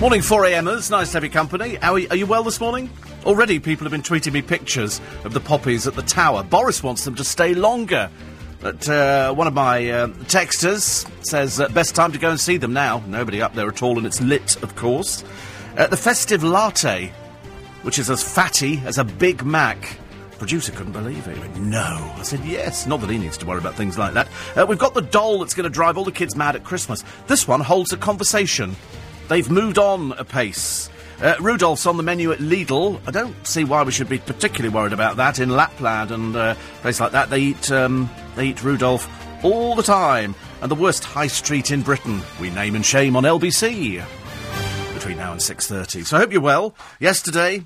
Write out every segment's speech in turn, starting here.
Morning, 4amers. Nice to have your company. How are, you, are you well this morning? Already, people have been tweeting me pictures of the poppies at the tower. Boris wants them to stay longer. But uh, one of my uh, texters says uh, best time to go and see them now. Nobody up there at all, and it's lit, of course. Uh, the festive latte, which is as fatty as a Big Mac. Producer couldn't believe it. He went, no. I said, yes. Not that he needs to worry about things like that. Uh, we've got the doll that's going to drive all the kids mad at Christmas. This one holds a conversation. They've moved on a pace. Uh, Rudolph's on the menu at Lidl. I don't see why we should be particularly worried about that. In Lapland and uh, place like that, they eat um, they eat Rudolph all the time. And the worst high street in Britain, we name and shame on LBC between now and six thirty. So I hope you're well. Yesterday,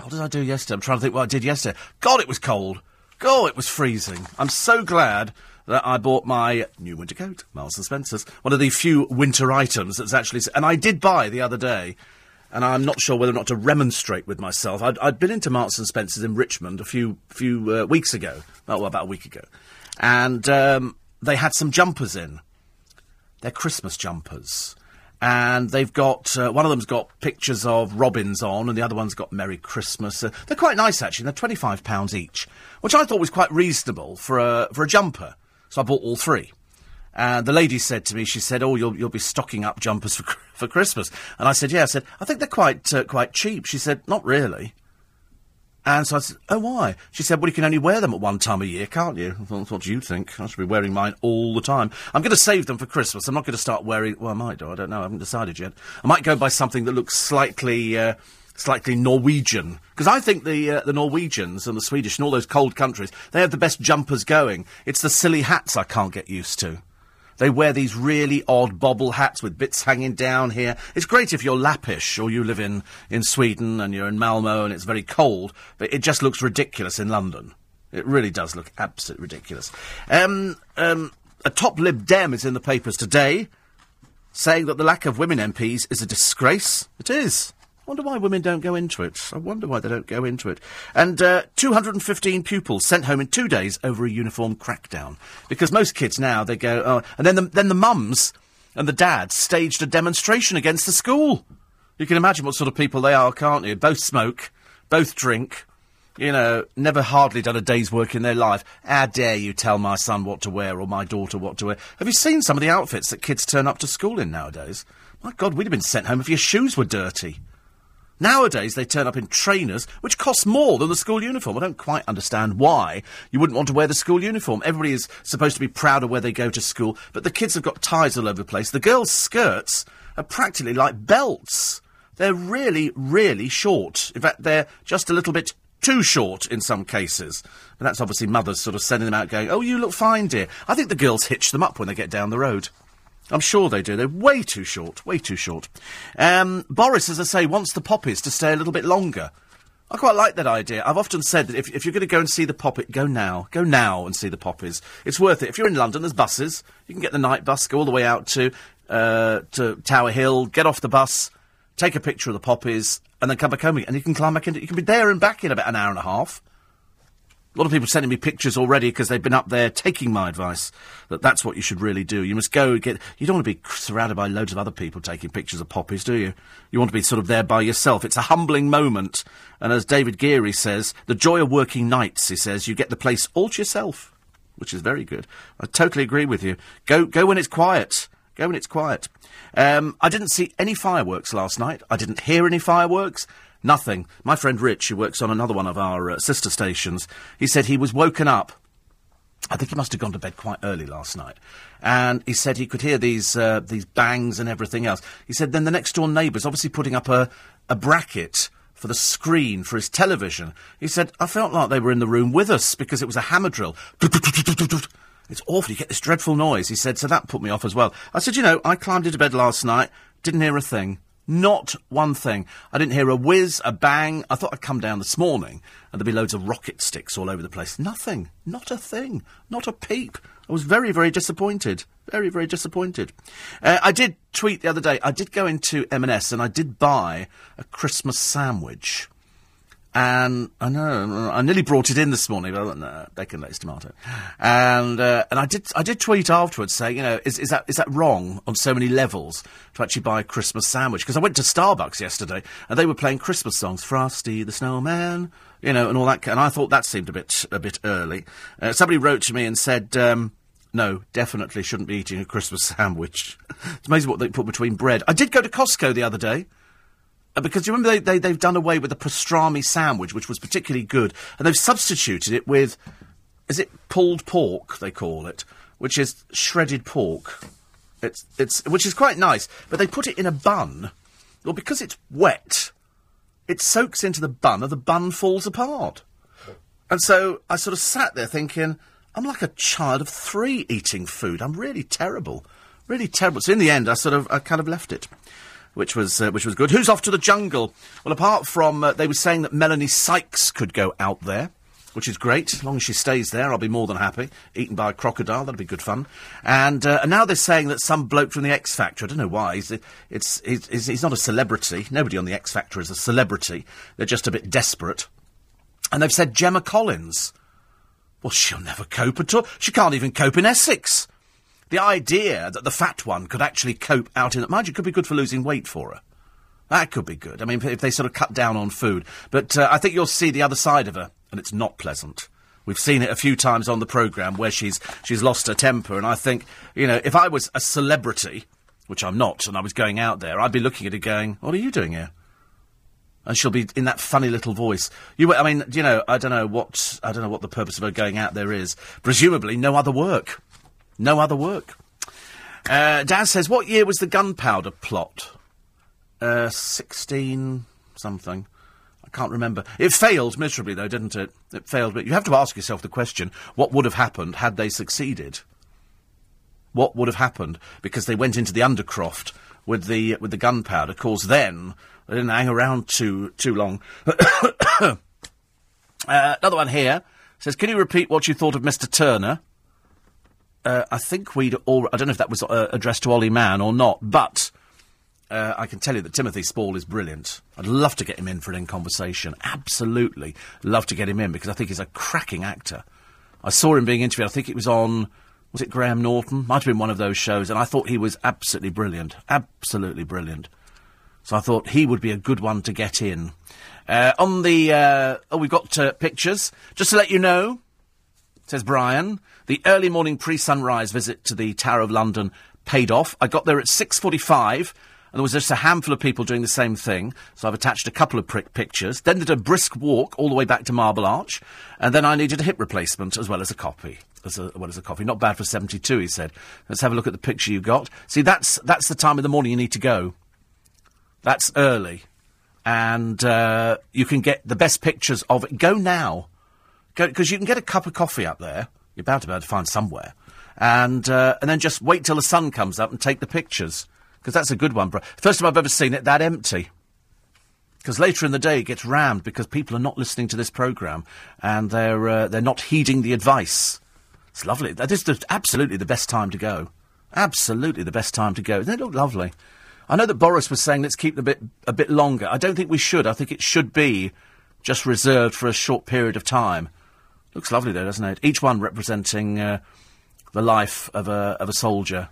what did I do yesterday? I'm trying to think what I did yesterday. God, it was cold. God, it was freezing. I'm so glad that I bought my new winter coat, Marks and Spencer's, one of the few winter items that's actually, and I did buy the other day, and I'm not sure whether or not to remonstrate with myself. I'd, I'd been into Marks and Spencer's in Richmond a few few uh, weeks ago, well, about a week ago, and um, they had some jumpers in. They're Christmas jumpers. And they've got uh, one of them's got pictures of robins on, and the other one's got Merry Christmas. Uh, they're quite nice actually. They're twenty five pounds each, which I thought was quite reasonable for a for a jumper. So I bought all three. And the lady said to me, she said, "Oh, you'll you'll be stocking up jumpers for for Christmas." And I said, "Yeah." I said, "I think they're quite uh, quite cheap." She said, "Not really." And so I said, "Oh, why?" She said, "Well, you can only wear them at one time a year, can't you?" I thought, what do you think? I should be wearing mine all the time. I'm going to save them for Christmas. I'm not going to start wearing. Well, I might do. I don't know. I haven't decided yet. I might go buy something that looks slightly. Uh, slightly Norwegian. Because I think the uh, the Norwegians and the Swedish and all those cold countries, they have the best jumpers going. It's the silly hats I can't get used to. They wear these really odd bobble hats with bits hanging down here. It's great if you're Lappish or you live in, in Sweden and you're in Malmo and it's very cold, but it just looks ridiculous in London. It really does look absolutely ridiculous. Um, um, a top Lib Dem is in the papers today saying that the lack of women MPs is a disgrace. It is wonder why women don't go into it. I wonder why they don't go into it. And uh, 215 pupils sent home in two days over a uniform crackdown. Because most kids now, they go, oh, and then the, then the mums and the dads staged a demonstration against the school. You can imagine what sort of people they are, can't you? Both smoke, both drink, you know, never hardly done a day's work in their life. How dare you tell my son what to wear or my daughter what to wear? Have you seen some of the outfits that kids turn up to school in nowadays? My God, we'd have been sent home if your shoes were dirty. Nowadays, they turn up in trainers, which cost more than the school uniform. I don't quite understand why you wouldn't want to wear the school uniform. Everybody is supposed to be proud of where they go to school, but the kids have got ties all over the place. The girls' skirts are practically like belts. They're really, really short. In fact, they're just a little bit too short in some cases. But that's obviously mothers sort of sending them out going, oh, you look fine, dear. I think the girls hitch them up when they get down the road. I'm sure they do. They're way too short, way too short. Um, Boris, as I say, wants the poppies to stay a little bit longer. I quite like that idea. I've often said that if, if you're going to go and see the poppy, go now. Go now and see the poppies. It's worth it. If you're in London, there's buses. You can get the night bus, go all the way out to, uh, to Tower Hill, get off the bus, take a picture of the poppies, and then come back home again. And you can climb back into, you can be there and back in about an hour and a half. A lot of people sending me pictures already because they've been up there taking my advice that that's what you should really do. You must go get. You don't want to be surrounded by loads of other people taking pictures of poppies, do you? You want to be sort of there by yourself. It's a humbling moment, and as David Geary says, the joy of working nights. He says you get the place all to yourself, which is very good. I totally agree with you. Go go when it's quiet. Go when it's quiet. Um, I didn't see any fireworks last night. I didn't hear any fireworks. Nothing. My friend Rich, who works on another one of our uh, sister stations, he said he was woken up. I think he must have gone to bed quite early last night, and he said he could hear these uh, these bangs and everything else. He said then the next door neighbour's obviously putting up a a bracket for the screen for his television. He said I felt like they were in the room with us because it was a hammer drill. It's awful. You get this dreadful noise. He said, so that put me off as well. I said, you know, I climbed into bed last night, didn't hear a thing. Not one thing. I didn't hear a whiz, a bang. I thought I'd come down this morning and there'd be loads of rocket sticks all over the place. Nothing. Not a thing. Not a peep. I was very, very disappointed. Very, very disappointed. Uh, I did tweet the other day. I did go into M&S and I did buy a Christmas sandwich. And I know I nearly brought it in this morning, but no, bacon, lettuce, tomato, and uh, and I did I did tweet afterwards saying, you know, is, is that is that wrong on so many levels to actually buy a Christmas sandwich? Because I went to Starbucks yesterday and they were playing Christmas songs, Frosty the Snowman, you know, and all that, and I thought that seemed a bit a bit early. Uh, somebody wrote to me and said. Um, no, definitely shouldn't be eating a Christmas sandwich. it's amazing what they put between bread. I did go to Costco the other day. Because you remember they, they, they've done away with the pastrami sandwich, which was particularly good, and they've substituted it with, is it pulled pork, they call it, which is shredded pork. It's, it's, which is quite nice, but they put it in a bun. Well, because it's wet, it soaks into the bun and the bun falls apart. And so I sort of sat there thinking, I'm like a child of three eating food. I'm really terrible. Really terrible. So in the end, I sort of, I kind of left it. Which was, uh, which was good. Who's off to the jungle? Well, apart from, uh, they were saying that Melanie Sykes could go out there which is great. As long as she stays there, I'll be more than happy. Eaten by a crocodile, that'll be good fun. And, uh, and now they're saying that some bloke from the X Factor, I don't know why, he's, it's, he's, he's not a celebrity. Nobody on the X Factor is a celebrity. They're just a bit desperate. And they've said Gemma Collins well, she'll never cope at all. She can't even cope in Essex. The idea that the fat one could actually cope out in... Mind you, could be good for losing weight for her. That could be good. I mean, if they sort of cut down on food. But uh, I think you'll see the other side of her, and it's not pleasant. We've seen it a few times on the programme where she's, she's lost her temper, and I think, you know, if I was a celebrity, which I'm not, and I was going out there, I'd be looking at her going, what are you doing here? and she'll be in that funny little voice. You, I mean, you know, I don't know what I don't know what the purpose of her going out there is. Presumably, no other work, no other work. Uh, says, "What year was the gunpowder plot? Uh, Sixteen something." I can't remember. It failed miserably, though, didn't it? It failed, but you have to ask yourself the question: What would have happened had they succeeded? What would have happened because they went into the Undercroft with the with the gunpowder? Of course, then they didn't hang around too too long. uh, another one here says, "Can you repeat what you thought of Mr. Turner?" Uh, I think we'd all. I don't know if that was uh, addressed to Ollie Mann or not, but uh, I can tell you that Timothy Spall is brilliant. I'd love to get him in for an in conversation. Absolutely love to get him in because I think he's a cracking actor. I saw him being interviewed. I think it was on. Was it Graham Norton? Might have been one of those shows, and I thought he was absolutely brilliant. Absolutely brilliant. So I thought he would be a good one to get in. Uh, on the, uh, oh, we've got uh, pictures. Just to let you know, says Brian, the early morning pre-sunrise visit to the Tower of London paid off. I got there at 6.45 and there was just a handful of people doing the same thing, so I've attached a couple of prick pictures. Then did a brisk walk all the way back to Marble Arch, and then I needed a hip replacement as well as a copy. As, a, well as a coffee. Not bad for 72, he said. Let's have a look at the picture you got. See, that's, that's the time of the morning you need to go. That's early. And uh, you can get the best pictures of it. Go now. Because you can get a cup of coffee up there. You're about to be able to find somewhere. And, uh, and then just wait till the sun comes up and take the pictures. Because that's a good one, bro. First time I've ever seen it that empty. Because later in the day it gets rammed because people are not listening to this programme and they're, uh, they're not heeding the advice. It's lovely. That is the, absolutely the best time to go. Absolutely the best time to go. They look lovely. I know that Boris was saying let's keep the bit a bit longer. I don't think we should. I think it should be just reserved for a short period of time. Looks lovely though, doesn't it? Each one representing uh, the life of a of a soldier.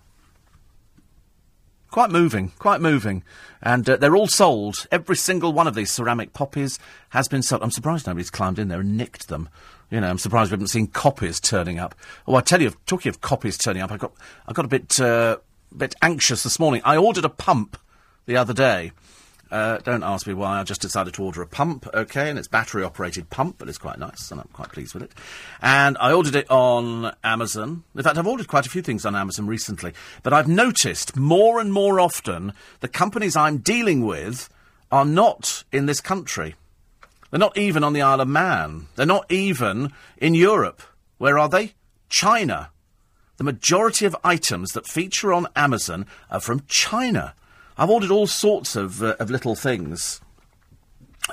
Quite moving, quite moving. And uh, they're all sold. Every single one of these ceramic poppies has been sold. I'm surprised nobody's climbed in there and nicked them. You know, I'm surprised we haven't seen copies turning up. Oh, I tell you, talking of copies turning up, I got I got a bit uh, bit anxious this morning. I ordered a pump the other day. Uh, don't ask me why. I just decided to order a pump, okay, and it's battery operated pump, but it's quite nice, and I'm quite pleased with it. And I ordered it on Amazon. In fact, I've ordered quite a few things on Amazon recently, but I've noticed more and more often the companies I'm dealing with are not in this country. They're not even on the Isle of Man. They're not even in Europe. Where are they? China the majority of items that feature on Amazon are from China. I've ordered all sorts of, uh, of little things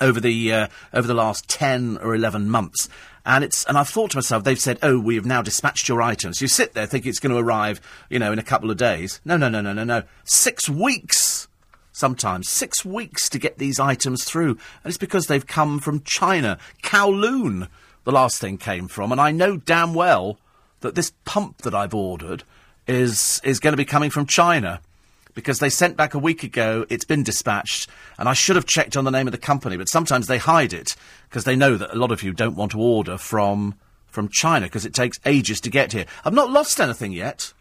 over the uh, over the last ten or eleven months, and it's and I've thought to myself, they've said, "Oh, we have now dispatched your items." You sit there thinking it's going to arrive, you know, in a couple of days. No, no, no, no, no, no. Six weeks. sometimes. Six weeks to get these items through. And it's because they've come from China. Kowloon, the last thing came from. And I know damn well that this pump that I've ordered is, is going to be coming from China. Because they sent back a week ago, it's been dispatched, and I should have checked on the name of the company, but sometimes they hide it, because they know that a lot of you don't want to order from, from China, because it takes ages to get here. I've not lost anything yet.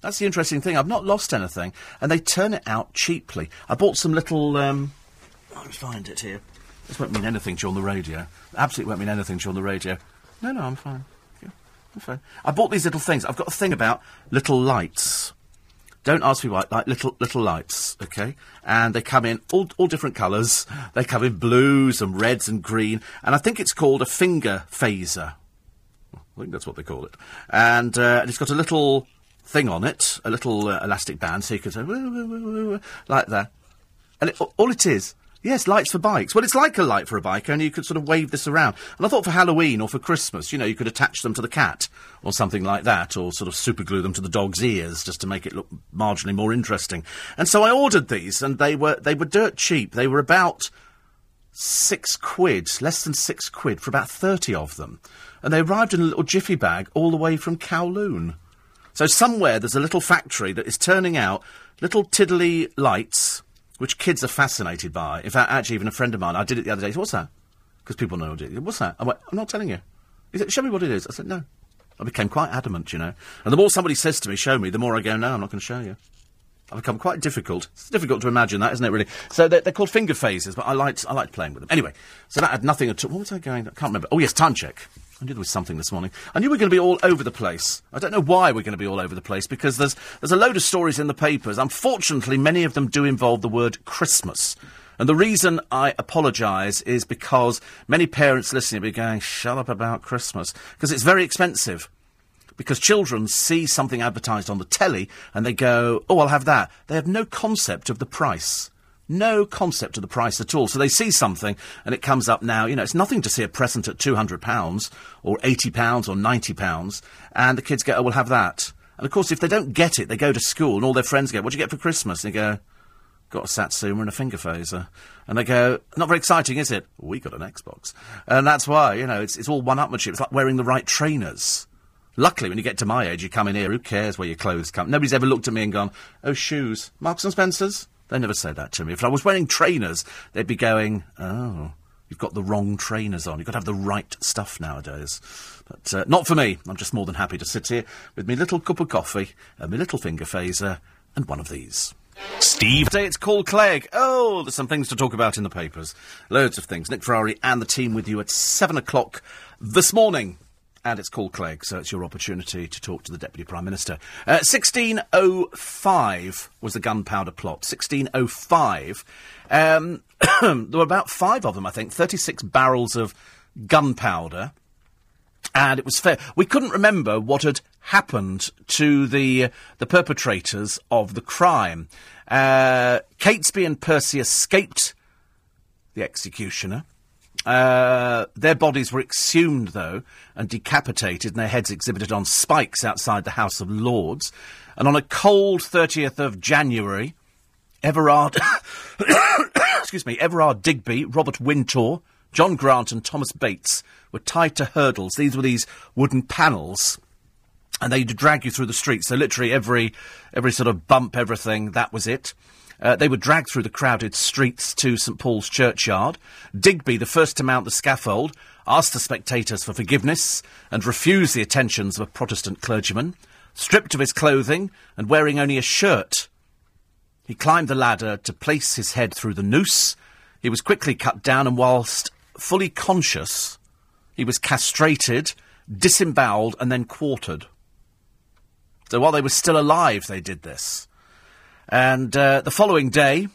That's the interesting thing. I've not lost anything, and they turn it out cheaply. I bought some little. Um, I'll find it here. This won't mean anything to you on the radio. Absolutely won't mean anything to you on the radio. No, no, I'm fine. Yeah, I'm fine. I bought these little things. I've got a thing about little lights. Don't ask me why. Like little little lights, okay? And they come in all all different colours. They come in blues and reds and green. And I think it's called a finger phaser. I think that's what they call it. And, uh, and it's got a little thing on it, a little uh, elastic band, so you can say woo, woo, woo, like that. And it, all it is, yes, lights for bikes. Well, it's like a light for a bike, only you could sort of wave this around. And I thought for Halloween or for Christmas, you know, you could attach them to the cat or something like that, or sort of superglue them to the dog's ears just to make it look marginally more interesting. And so I ordered these, and they were they were dirt cheap. They were about six quid, less than six quid for about thirty of them, and they arrived in a little jiffy bag all the way from Kowloon. So somewhere there's a little factory that is turning out little tiddly lights, which kids are fascinated by. In fact, actually, even a friend of mine, I did it the other day. Said, What's that? Because people know. What's that? I went, I'm not telling you. He said, Show me what it is. I said, No. I became quite adamant, you know. And the more somebody says to me, Show me, the more I go, No, I'm not going to show you. I've become quite difficult. It's difficult to imagine that, isn't it, really? So they're, they're called finger phases, but I liked, I liked playing with them. Anyway, so that had nothing at all. What was I going? I can't remember. Oh, yes, time check. I knew there was something this morning. I knew we were going to be all over the place. I don't know why we're going to be all over the place because there's there's a load of stories in the papers. Unfortunately, many of them do involve the word Christmas. And the reason I apologise is because many parents listening will be going, shut up about Christmas. Because it's very expensive. Because children see something advertised on the telly and they go, oh, I'll have that. They have no concept of the price no concept of the price at all. So they see something and it comes up now, you know, it's nothing to see a present at £200 or £80 or £90 and the kids go, oh, we'll have that. And of course, if they don't get it, they go to school and all their friends go, what do you get for Christmas? And they go, got a Satsuma and a finger phaser. And they go, not very exciting, is it? We got an Xbox. And that's why, you know, it's, it's all one-upmanship. It's like wearing the right trainers. Luckily, when you get to my age, you come in here, who cares where your clothes come? Nobody's ever looked at me and gone, oh, shoes. Marks and Spencer's? They never say that to me. If I was wearing trainers, they'd be going, oh, you've got the wrong trainers on. You've got to have the right stuff nowadays. But uh, not for me. I'm just more than happy to sit here with my little cup of coffee, and my little finger phaser, and one of these. Steve. Today it's called Clegg. Oh, there's some things to talk about in the papers. Loads of things. Nick Ferrari and the team with you at 7 o'clock this morning and it's called Clegg, so it's your opportunity to talk to the Deputy Prime Minister. Uh, 1605 was the gunpowder plot. 1605. Um, there were about five of them, I think, 36 barrels of gunpowder. And it was fair. We couldn't remember what had happened to the the perpetrators of the crime. Uh, Catesby and Percy escaped the executioner. Uh, their bodies were exhumed, though, and decapitated, and their heads exhibited on spikes outside the House of Lords. And on a cold 30th of January, Everard, excuse me, Everard Digby, Robert Wintour, John Grant, and Thomas Bates were tied to hurdles. These were these wooden panels, and they'd drag you through the streets. So literally every every sort of bump, everything, that was it. Uh, they were dragged through the crowded streets to St Paul's churchyard. Digby, the first to mount the scaffold, asked the spectators for forgiveness and refused the attentions of a Protestant clergyman. Stripped of his clothing and wearing only a shirt, he climbed the ladder to place his head through the noose. He was quickly cut down, and whilst fully conscious, he was castrated, disemboweled, and then quartered. So while they were still alive, they did this. And uh, the following day,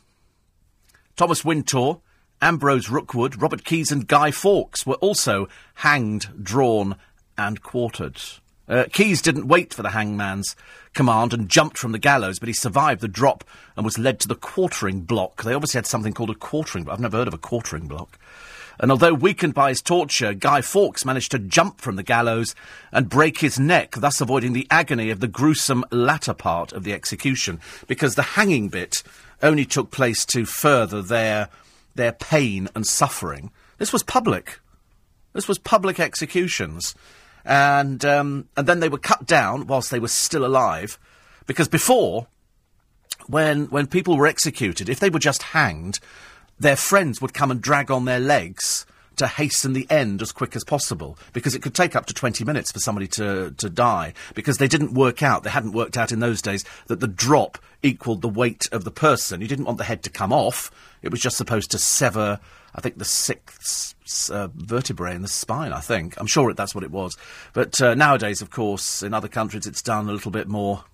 Thomas Wintour, Ambrose Rookwood, Robert Keyes, and Guy Fawkes were also hanged, drawn, and quartered. Uh, Keyes didn't wait for the hangman's command and jumped from the gallows, but he survived the drop and was led to the quartering block. They obviously had something called a quartering block. I've never heard of a quartering block. And although weakened by his torture, Guy Fawkes managed to jump from the gallows and break his neck, thus avoiding the agony of the gruesome latter part of the execution, because the hanging bit only took place to further their, their pain and suffering. This was public. This was public executions. And, um, and then they were cut down whilst they were still alive, because before, when, when people were executed, if they were just hanged, their friends would come and drag on their legs to hasten the end as quick as possible because it could take up to 20 minutes for somebody to, to die because they didn't work out, they hadn't worked out in those days that the drop equaled the weight of the person. You didn't want the head to come off, it was just supposed to sever, I think, the sixth uh, vertebrae in the spine, I think. I'm sure that's what it was. But uh, nowadays, of course, in other countries it's done a little bit more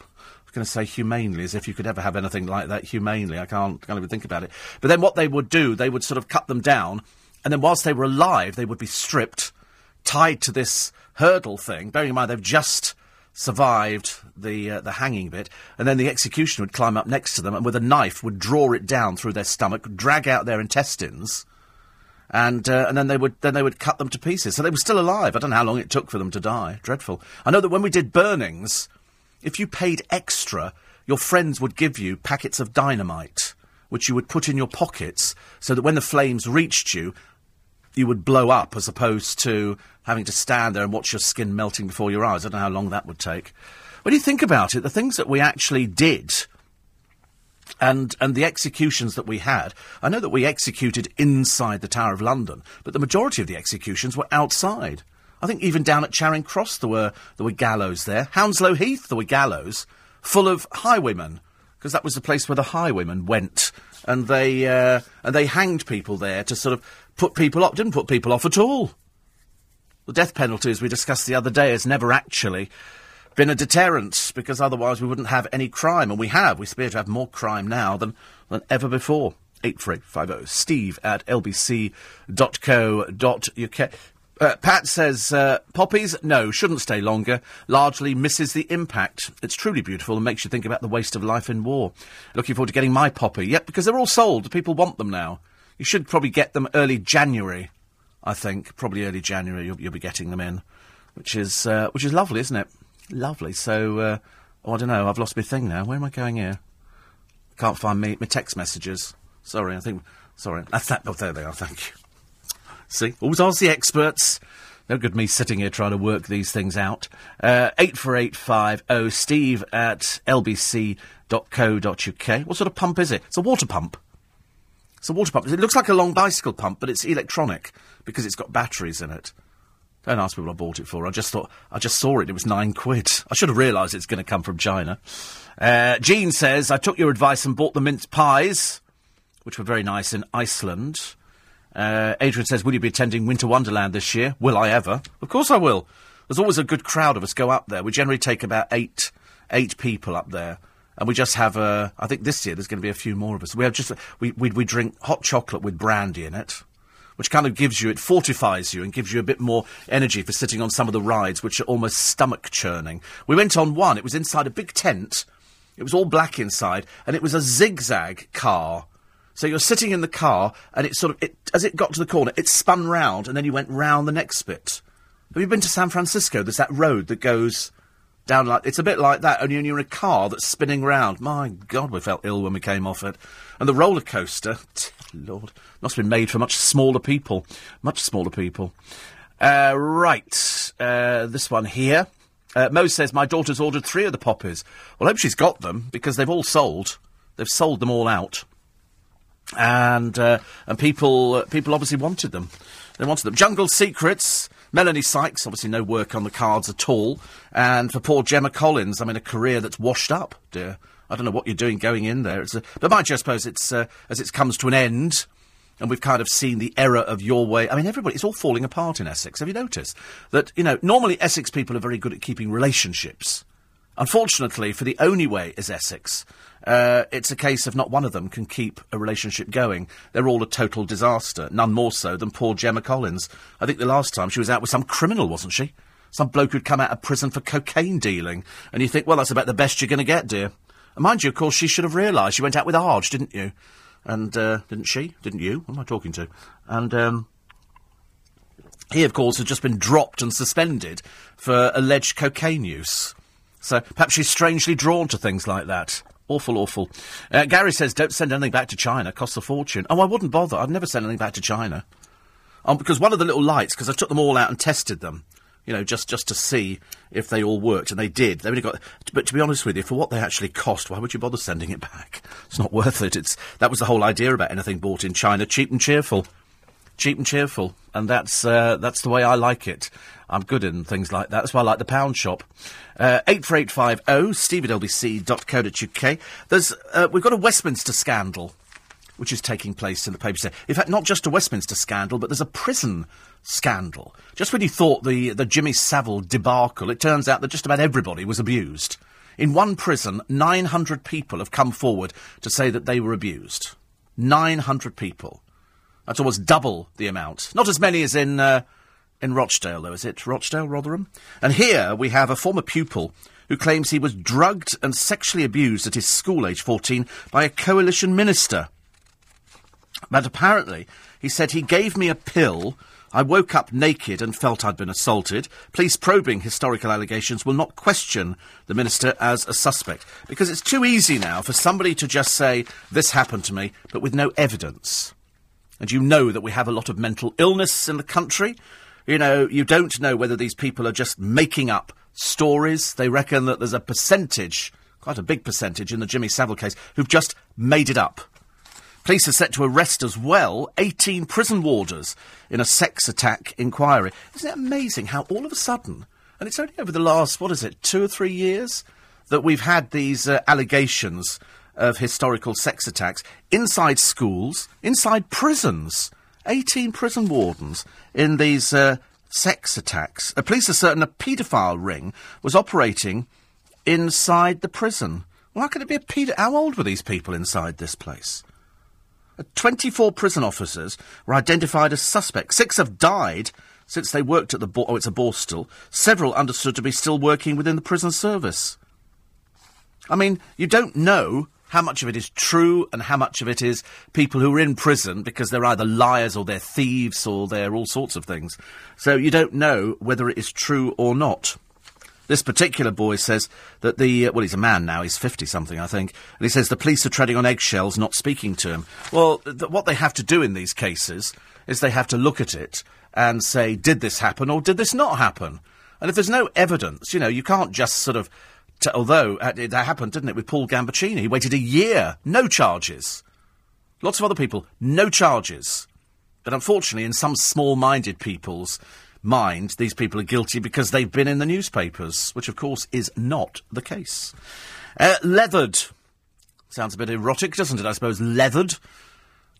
going to say humanely, as if you could ever have anything like that humanely. I can't, can't even think about it. But then what they would do, they would sort of cut them down, and then whilst they were alive, they would be stripped, tied to this hurdle thing. Bearing in mind they've just survived the uh, the hanging bit, and then the executioner would climb up next to them and with a knife would draw it down through their stomach, drag out their intestines, and uh, and then they would then they would cut them to pieces. So they were still alive. I don't know how long it took for them to die. Dreadful. I know that when we did burnings, if you paid extra, your friends would give you packets of dynamite, which you would put in your pockets, so that when the flames reached you, you would blow up, as opposed to having to stand there and watch your skin melting before your eyes. I don't know how long that would take. When you think about it, the things that we actually did and and the executions that we had. I know that we executed inside the Tower of London, but the majority of the executions were outside. I think even down at Charing Cross there were there were gallows there. Hounslow Heath there were gallows full of highwaymen because that was the place where the highwaymen went, and they uh, and they hanged people there to sort of put people up. Didn't put people off at all. The death penalty, as we discussed the other day, has never actually been a deterrent because otherwise we wouldn't have any crime, and we have. We appear to have more crime now than than ever before. 84850 steve at lbc.co.uk. Uh, Pat says, uh, poppies, no, shouldn't stay longer. Largely misses the impact. It's truly beautiful and makes you think about the waste of life in war. Looking forward to getting my poppy. Yep, because they're all sold. People want them now. You should probably get them early January, I think. Probably early January you'll, you'll be getting them in. Which is, uh, which is lovely, isn't it? Lovely. So, uh, oh, I don't know, I've lost my thing now. Where am I going here? Can't find me, my text messages. Sorry, I think, sorry. That's that. Oh, there they are, thank you. See, always ask the experts. No good me sitting here trying to work these things out. Uh, 84850 steve at lbc.co.uk. What sort of pump is it? It's a water pump. It's a water pump. It looks like a long bicycle pump, but it's electronic because it's got batteries in it. Don't ask me what I bought it for. I just thought, I just saw it. It was nine quid. I should have realised it's going to come from China. Uh, Jean says, I took your advice and bought the mince pies, which were very nice in Iceland. Uh, Adrian says, Will you be attending Winter Wonderland this year? Will I ever? Of course I will. There's always a good crowd of us go up there. We generally take about eight, eight people up there. And we just have a. I think this year there's going to be a few more of us. We have just. We, we, we drink hot chocolate with brandy in it, which kind of gives you. It fortifies you and gives you a bit more energy for sitting on some of the rides, which are almost stomach churning. We went on one. It was inside a big tent. It was all black inside, and it was a zigzag car so you're sitting in the car, and it sort of, it, as it got to the corner, it spun round, and then you went round the next bit. Have you been to San Francisco? There's that road that goes down like it's a bit like that, only when you're in a car that's spinning round. My God, we felt ill when we came off it. And the roller coaster, Lord, must have been made for much smaller people, much smaller people. Uh, right, uh, this one here. Uh, Mo says my daughter's ordered three of the poppies. Well, I hope she's got them because they've all sold. They've sold them all out and uh, and people uh, people obviously wanted them. They wanted them. Jungle Secrets. Melanie Sykes, obviously no work on the cards at all. And for poor Gemma Collins, I mean, a career that's washed up, dear. I don't know what you're doing going in there. A, but mind you, I suppose it's uh, as it comes to an end, and we've kind of seen the error of your way. I mean, everybody, it's all falling apart in Essex. Have you noticed that? You know, normally Essex people are very good at keeping relationships. Unfortunately, for the only way is Essex, uh, it's a case of not one of them can keep a relationship going. They're all a total disaster, none more so than poor Gemma Collins. I think the last time she was out with some criminal, wasn't she? Some bloke who'd come out of prison for cocaine dealing. And you think, well, that's about the best you're going to get, dear. And mind you, of course, she should have realised. She went out with Arg, didn't you? And, uh, didn't she? Didn't you? What am I talking to? And, um, He, of course, has just been dropped and suspended for alleged cocaine use. So perhaps she's strangely drawn to things like that. Awful, awful. Uh, Gary says, don't send anything back to China. Costs a fortune. Oh, I wouldn't bother. I'd never send anything back to China. Um, because one of the little lights, because I took them all out and tested them, you know, just, just to see if they all worked, and they did. They only got, but to be honest with you, for what they actually cost, why would you bother sending it back? It's not worth it. It's that was the whole idea about anything bought in China, cheap and cheerful, cheap and cheerful, and that's uh, that's the way I like it. I'm good in things like that. That's why I like the pound shop. Uh, 84850 steve at lbc.co.uk. There's, uh, we've got a Westminster scandal which is taking place in the papers. In fact, not just a Westminster scandal, but there's a prison scandal. Just when you thought the, the Jimmy Savile debacle, it turns out that just about everybody was abused. In one prison, 900 people have come forward to say that they were abused. 900 people. That's almost double the amount. Not as many as in, uh, in Rochdale, though, is it? Rochdale, Rotherham? And here we have a former pupil who claims he was drugged and sexually abused at his school, age 14, by a coalition minister. But apparently, he said he gave me a pill. I woke up naked and felt I'd been assaulted. Police probing historical allegations will not question the minister as a suspect. Because it's too easy now for somebody to just say, this happened to me, but with no evidence. And you know that we have a lot of mental illness in the country. You know, you don't know whether these people are just making up stories. They reckon that there's a percentage, quite a big percentage in the Jimmy Savile case, who've just made it up. Police are set to arrest as well 18 prison warders in a sex attack inquiry. Isn't it amazing how all of a sudden, and it's only over the last, what is it, two or three years, that we've had these uh, allegations of historical sex attacks inside schools, inside prisons. 18 prison wardens in these uh, sex attacks. The police are certain a paedophile ring was operating inside the prison. Well, how could it be a paedophile? How old were these people inside this place? 24 prison officers were identified as suspects. Six have died since they worked at the... Bo- oh, it's a Borstal. Several understood to be still working within the prison service. I mean, you don't know how much of it is true and how much of it is people who are in prison because they're either liars or they're thieves or they're all sorts of things. So you don't know whether it is true or not. This particular boy says that the, uh, well, he's a man now, he's 50 something, I think, and he says the police are treading on eggshells, not speaking to him. Well, th- what they have to do in these cases is they have to look at it and say, did this happen or did this not happen? And if there's no evidence, you know, you can't just sort of, t- although uh, that happened, didn't it, with Paul Gambaccini? He waited a year, no charges. Lots of other people, no charges. But unfortunately, in some small minded people's mind these people are guilty because they've been in the newspapers, which of course is not the case. Uh, leathered. Sounds a bit erotic, doesn't it? I suppose. Leathered.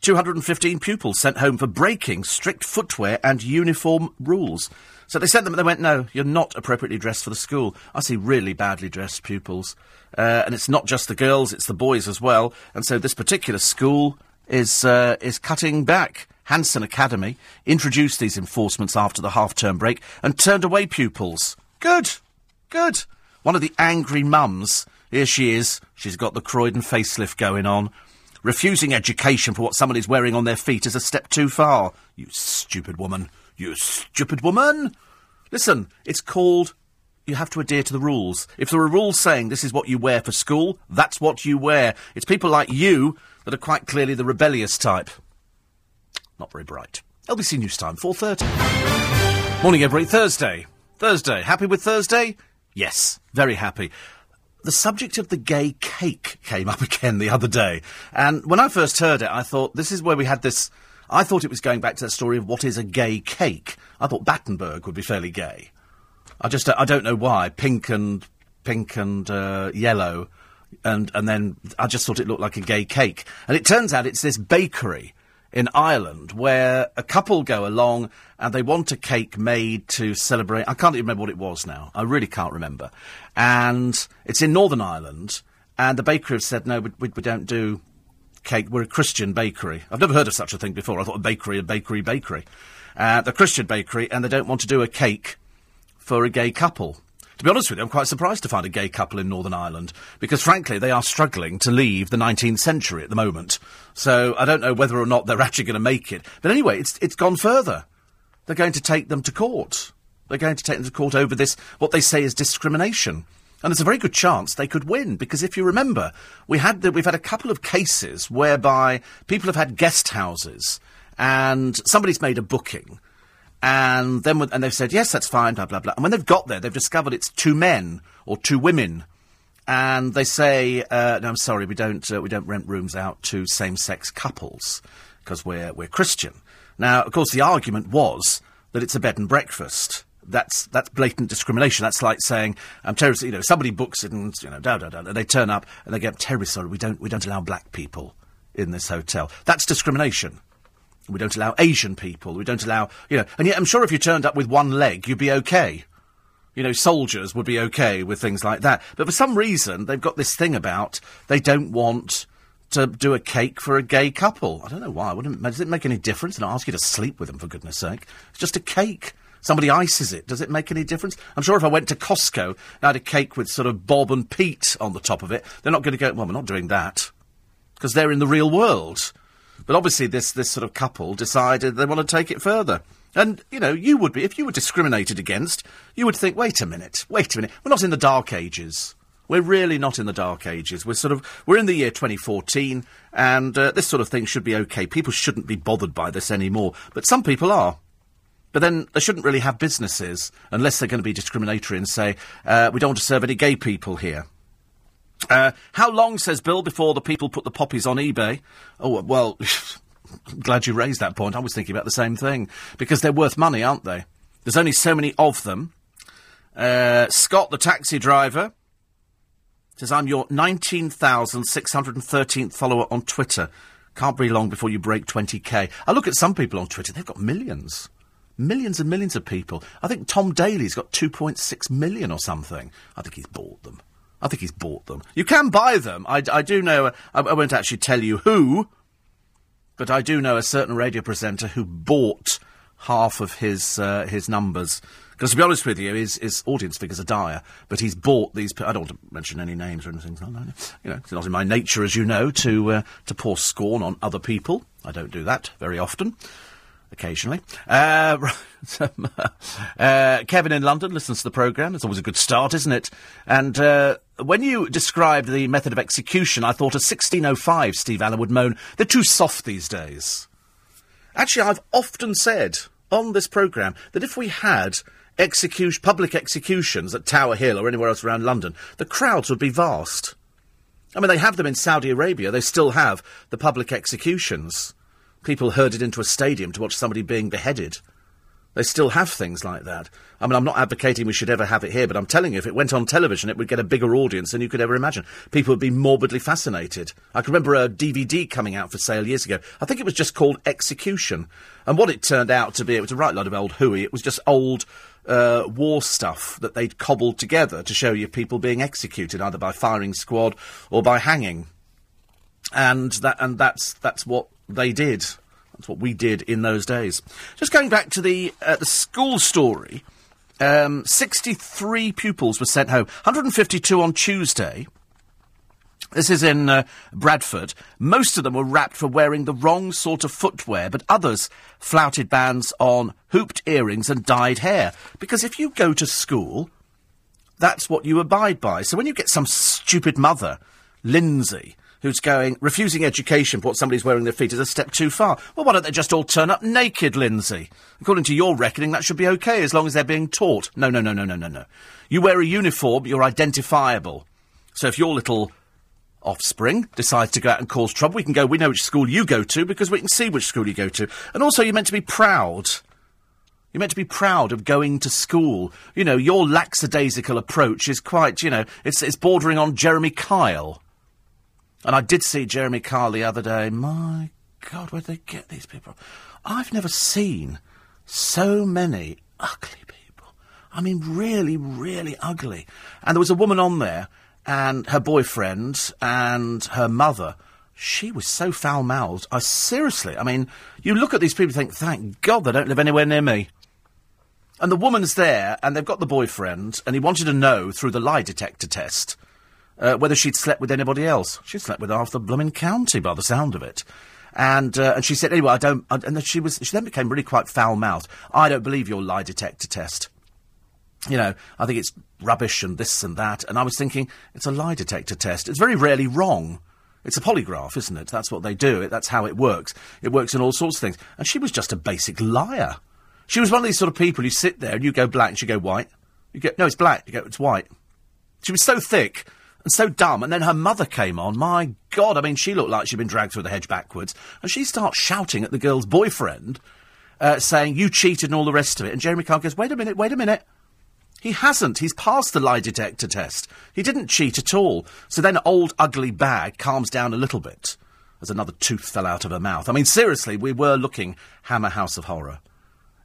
215 pupils sent home for breaking strict footwear and uniform rules. So they sent them, and they went, no, you're not appropriately dressed for the school. I see really badly dressed pupils. Uh, and it's not just the girls, it's the boys as well. And so this particular school is, uh, is cutting back. Hanson Academy introduced these enforcements after the half-term break and turned away pupils. Good. Good. One of the angry mums, here she is, she's got the Croydon facelift going on. Refusing education for what somebody's wearing on their feet is a step too far. You stupid woman. You stupid woman. Listen, it's called you have to adhere to the rules. If there are rules saying this is what you wear for school, that's what you wear. It's people like you that are quite clearly the rebellious type. Not very bright. LBC News Time, 4.30. Morning, everybody. Thursday. Thursday. Happy with Thursday? Yes. Very happy. The subject of the gay cake came up again the other day. And when I first heard it, I thought, this is where we had this... I thought it was going back to that story of what is a gay cake. I thought Battenberg would be fairly gay. I just, I don't know why. Pink and, pink and, uh, yellow. And, and then I just thought it looked like a gay cake. And it turns out it's this bakery in Ireland where a couple go along and they want a cake made to celebrate. I can't even remember what it was now. I really can't remember. And it's in Northern Ireland, and the bakery have said, no, we, we, we don't do cake. We're a Christian bakery. I've never heard of such a thing before. I thought a bakery, a bakery, bakery. Uh, the Christian bakery, and they don't want to do a cake for a gay couple. To be honest with you, I'm quite surprised to find a gay couple in Northern Ireland because, frankly, they are struggling to leave the 19th century at the moment. So I don't know whether or not they're actually going to make it. But anyway, it's it's gone further. they're going to take them to court. They're going to take them to court over this, what they say is discrimination. And there's a very good chance they could win because if you remember, we had the, we've had a couple of cases whereby people have had guest houses and somebody's made a booking and then and they've said yes, that's fine, blah blah blah. And when they've got there, they've discovered it's two men or two women, and they say, uh, "No, I'm sorry, we don't uh, we don't rent rooms out to same-sex couples because we're we're Christian." Now, of course, the argument was that it's a bed and breakfast that's that's blatant discrimination. That's like saying, um, "I'm terribly," you know, somebody books it and you know, da da da, and they turn up and they get terribly sorry. We don't we don't allow black people in this hotel. That's discrimination. We don't allow Asian people. We don't allow you know. And yet, I'm sure if you turned up with one leg, you'd be okay. You know, soldiers would be okay with things like that. But for some reason, they've got this thing about they don't want to do a cake for a gay couple. I don't know why. Wouldn't, does it make any difference? And I ask you to sleep with them, for goodness sake. It's just a cake. Somebody ices it. Does it make any difference? I'm sure if I went to Costco and had a cake with sort of Bob and Pete on the top of it, they're not going to go, well, we're not doing that. Because they're in the real world. But obviously, this, this sort of couple decided they want to take it further. And, you know, you would be, if you were discriminated against, you would think, wait a minute, wait a minute, we're not in the dark ages. We're really not in the dark ages. We're sort of, we're in the year 2014, and uh, this sort of thing should be okay. People shouldn't be bothered by this anymore. But some people are. But then they shouldn't really have businesses unless they're going to be discriminatory and say, uh, we don't want to serve any gay people here. Uh, how long, says Bill, before the people put the poppies on eBay? Oh, well, glad you raised that point. I was thinking about the same thing. Because they're worth money, aren't they? There's only so many of them. Uh, Scott, the taxi driver, says, I'm your 19,613th follower on Twitter. Can't be long before you break 20k. I look at some people on Twitter, they've got millions millions and millions of people. I think Tom Daley's got 2.6 million or something. I think he's bought them. I think he's bought them. You can buy them. I, I do know, I, I, won't actually tell you who, but I do know a certain radio presenter who bought half of his, uh, his numbers. Because to be honest with you, his, his audience figures are dire, but he's bought these. I don't want to mention any names or anything. You know, it's not in my nature, as you know, to uh, to pour scorn on other people. I don't do that very often occasionally. Uh, uh, Kevin in London listens to the programme. It's always a good start, isn't it? And uh, when you described the method of execution, I thought of 1605, Steve Allen would moan, they're too soft these days. Actually, I've often said on this programme that if we had public executions at Tower Hill or anywhere else around London, the crowds would be vast. I mean, they have them in Saudi Arabia. They still have the public executions. People herded into a stadium to watch somebody being beheaded. They still have things like that. I mean, I'm not advocating we should ever have it here, but I'm telling you, if it went on television, it would get a bigger audience than you could ever imagine. People would be morbidly fascinated. I can remember a DVD coming out for sale years ago. I think it was just called Execution. And what it turned out to be, it was a right lot of old hooey. It was just old uh, war stuff that they'd cobbled together to show you people being executed, either by firing squad or by hanging. And that, and that's, that's what they did. That's what we did in those days. Just going back to the uh, the school story, um, 63 pupils were sent home, 152 on Tuesday. This is in uh, Bradford. Most of them were wrapped for wearing the wrong sort of footwear, but others flouted bans on hooped earrings and dyed hair. Because if you go to school, that's what you abide by. So when you get some stupid mother, Lindsay, who's going, refusing education for what somebody's wearing their feet is a step too far. Well, why don't they just all turn up naked, Lindsay? According to your reckoning, that should be okay as long as they're being taught. No, no, no, no, no, no, no. You wear a uniform, you're identifiable. So if your little offspring decides to go out and cause trouble, we can go, we know which school you go to because we can see which school you go to. And also, you're meant to be proud. You're meant to be proud of going to school. You know, your lackadaisical approach is quite, you know, it's, it's bordering on Jeremy Kyle. And I did see Jeremy Kyle the other day. My God, where'd they get these people? I've never seen so many ugly people. I mean, really, really ugly. And there was a woman on there, and her boyfriend, and her mother. She was so foul mouthed. I seriously, I mean, you look at these people and think, thank God they don't live anywhere near me. And the woman's there, and they've got the boyfriend, and he wanted to know through the lie detector test uh, whether she'd slept with anybody else. She'd slept with half the blooming county by the sound of it. And, uh, and she said, anyway, I don't, I, and then she was, she then became really quite foul mouthed. I don't believe your lie detector test. You know, I think it's rubbish and this and that. And I was thinking, it's a lie detector test. It's very rarely wrong. It's a polygraph, isn't it? That's what they do. That's how it works. It works in all sorts of things. And she was just a basic liar. She was one of these sort of people you sit there and you go black and she go white. You go, no, it's black. You go, it's white. She was so thick and so dumb. And then her mother came on. My God, I mean, she looked like she'd been dragged through the hedge backwards. And she starts shouting at the girl's boyfriend, uh, saying, You cheated and all the rest of it. And Jeremy Kyle goes, Wait a minute, wait a minute. He hasn't. He's passed the lie detector test. He didn't cheat at all. So then old ugly bag calms down a little bit as another tooth fell out of her mouth. I mean, seriously, we were looking Hammer House of Horror,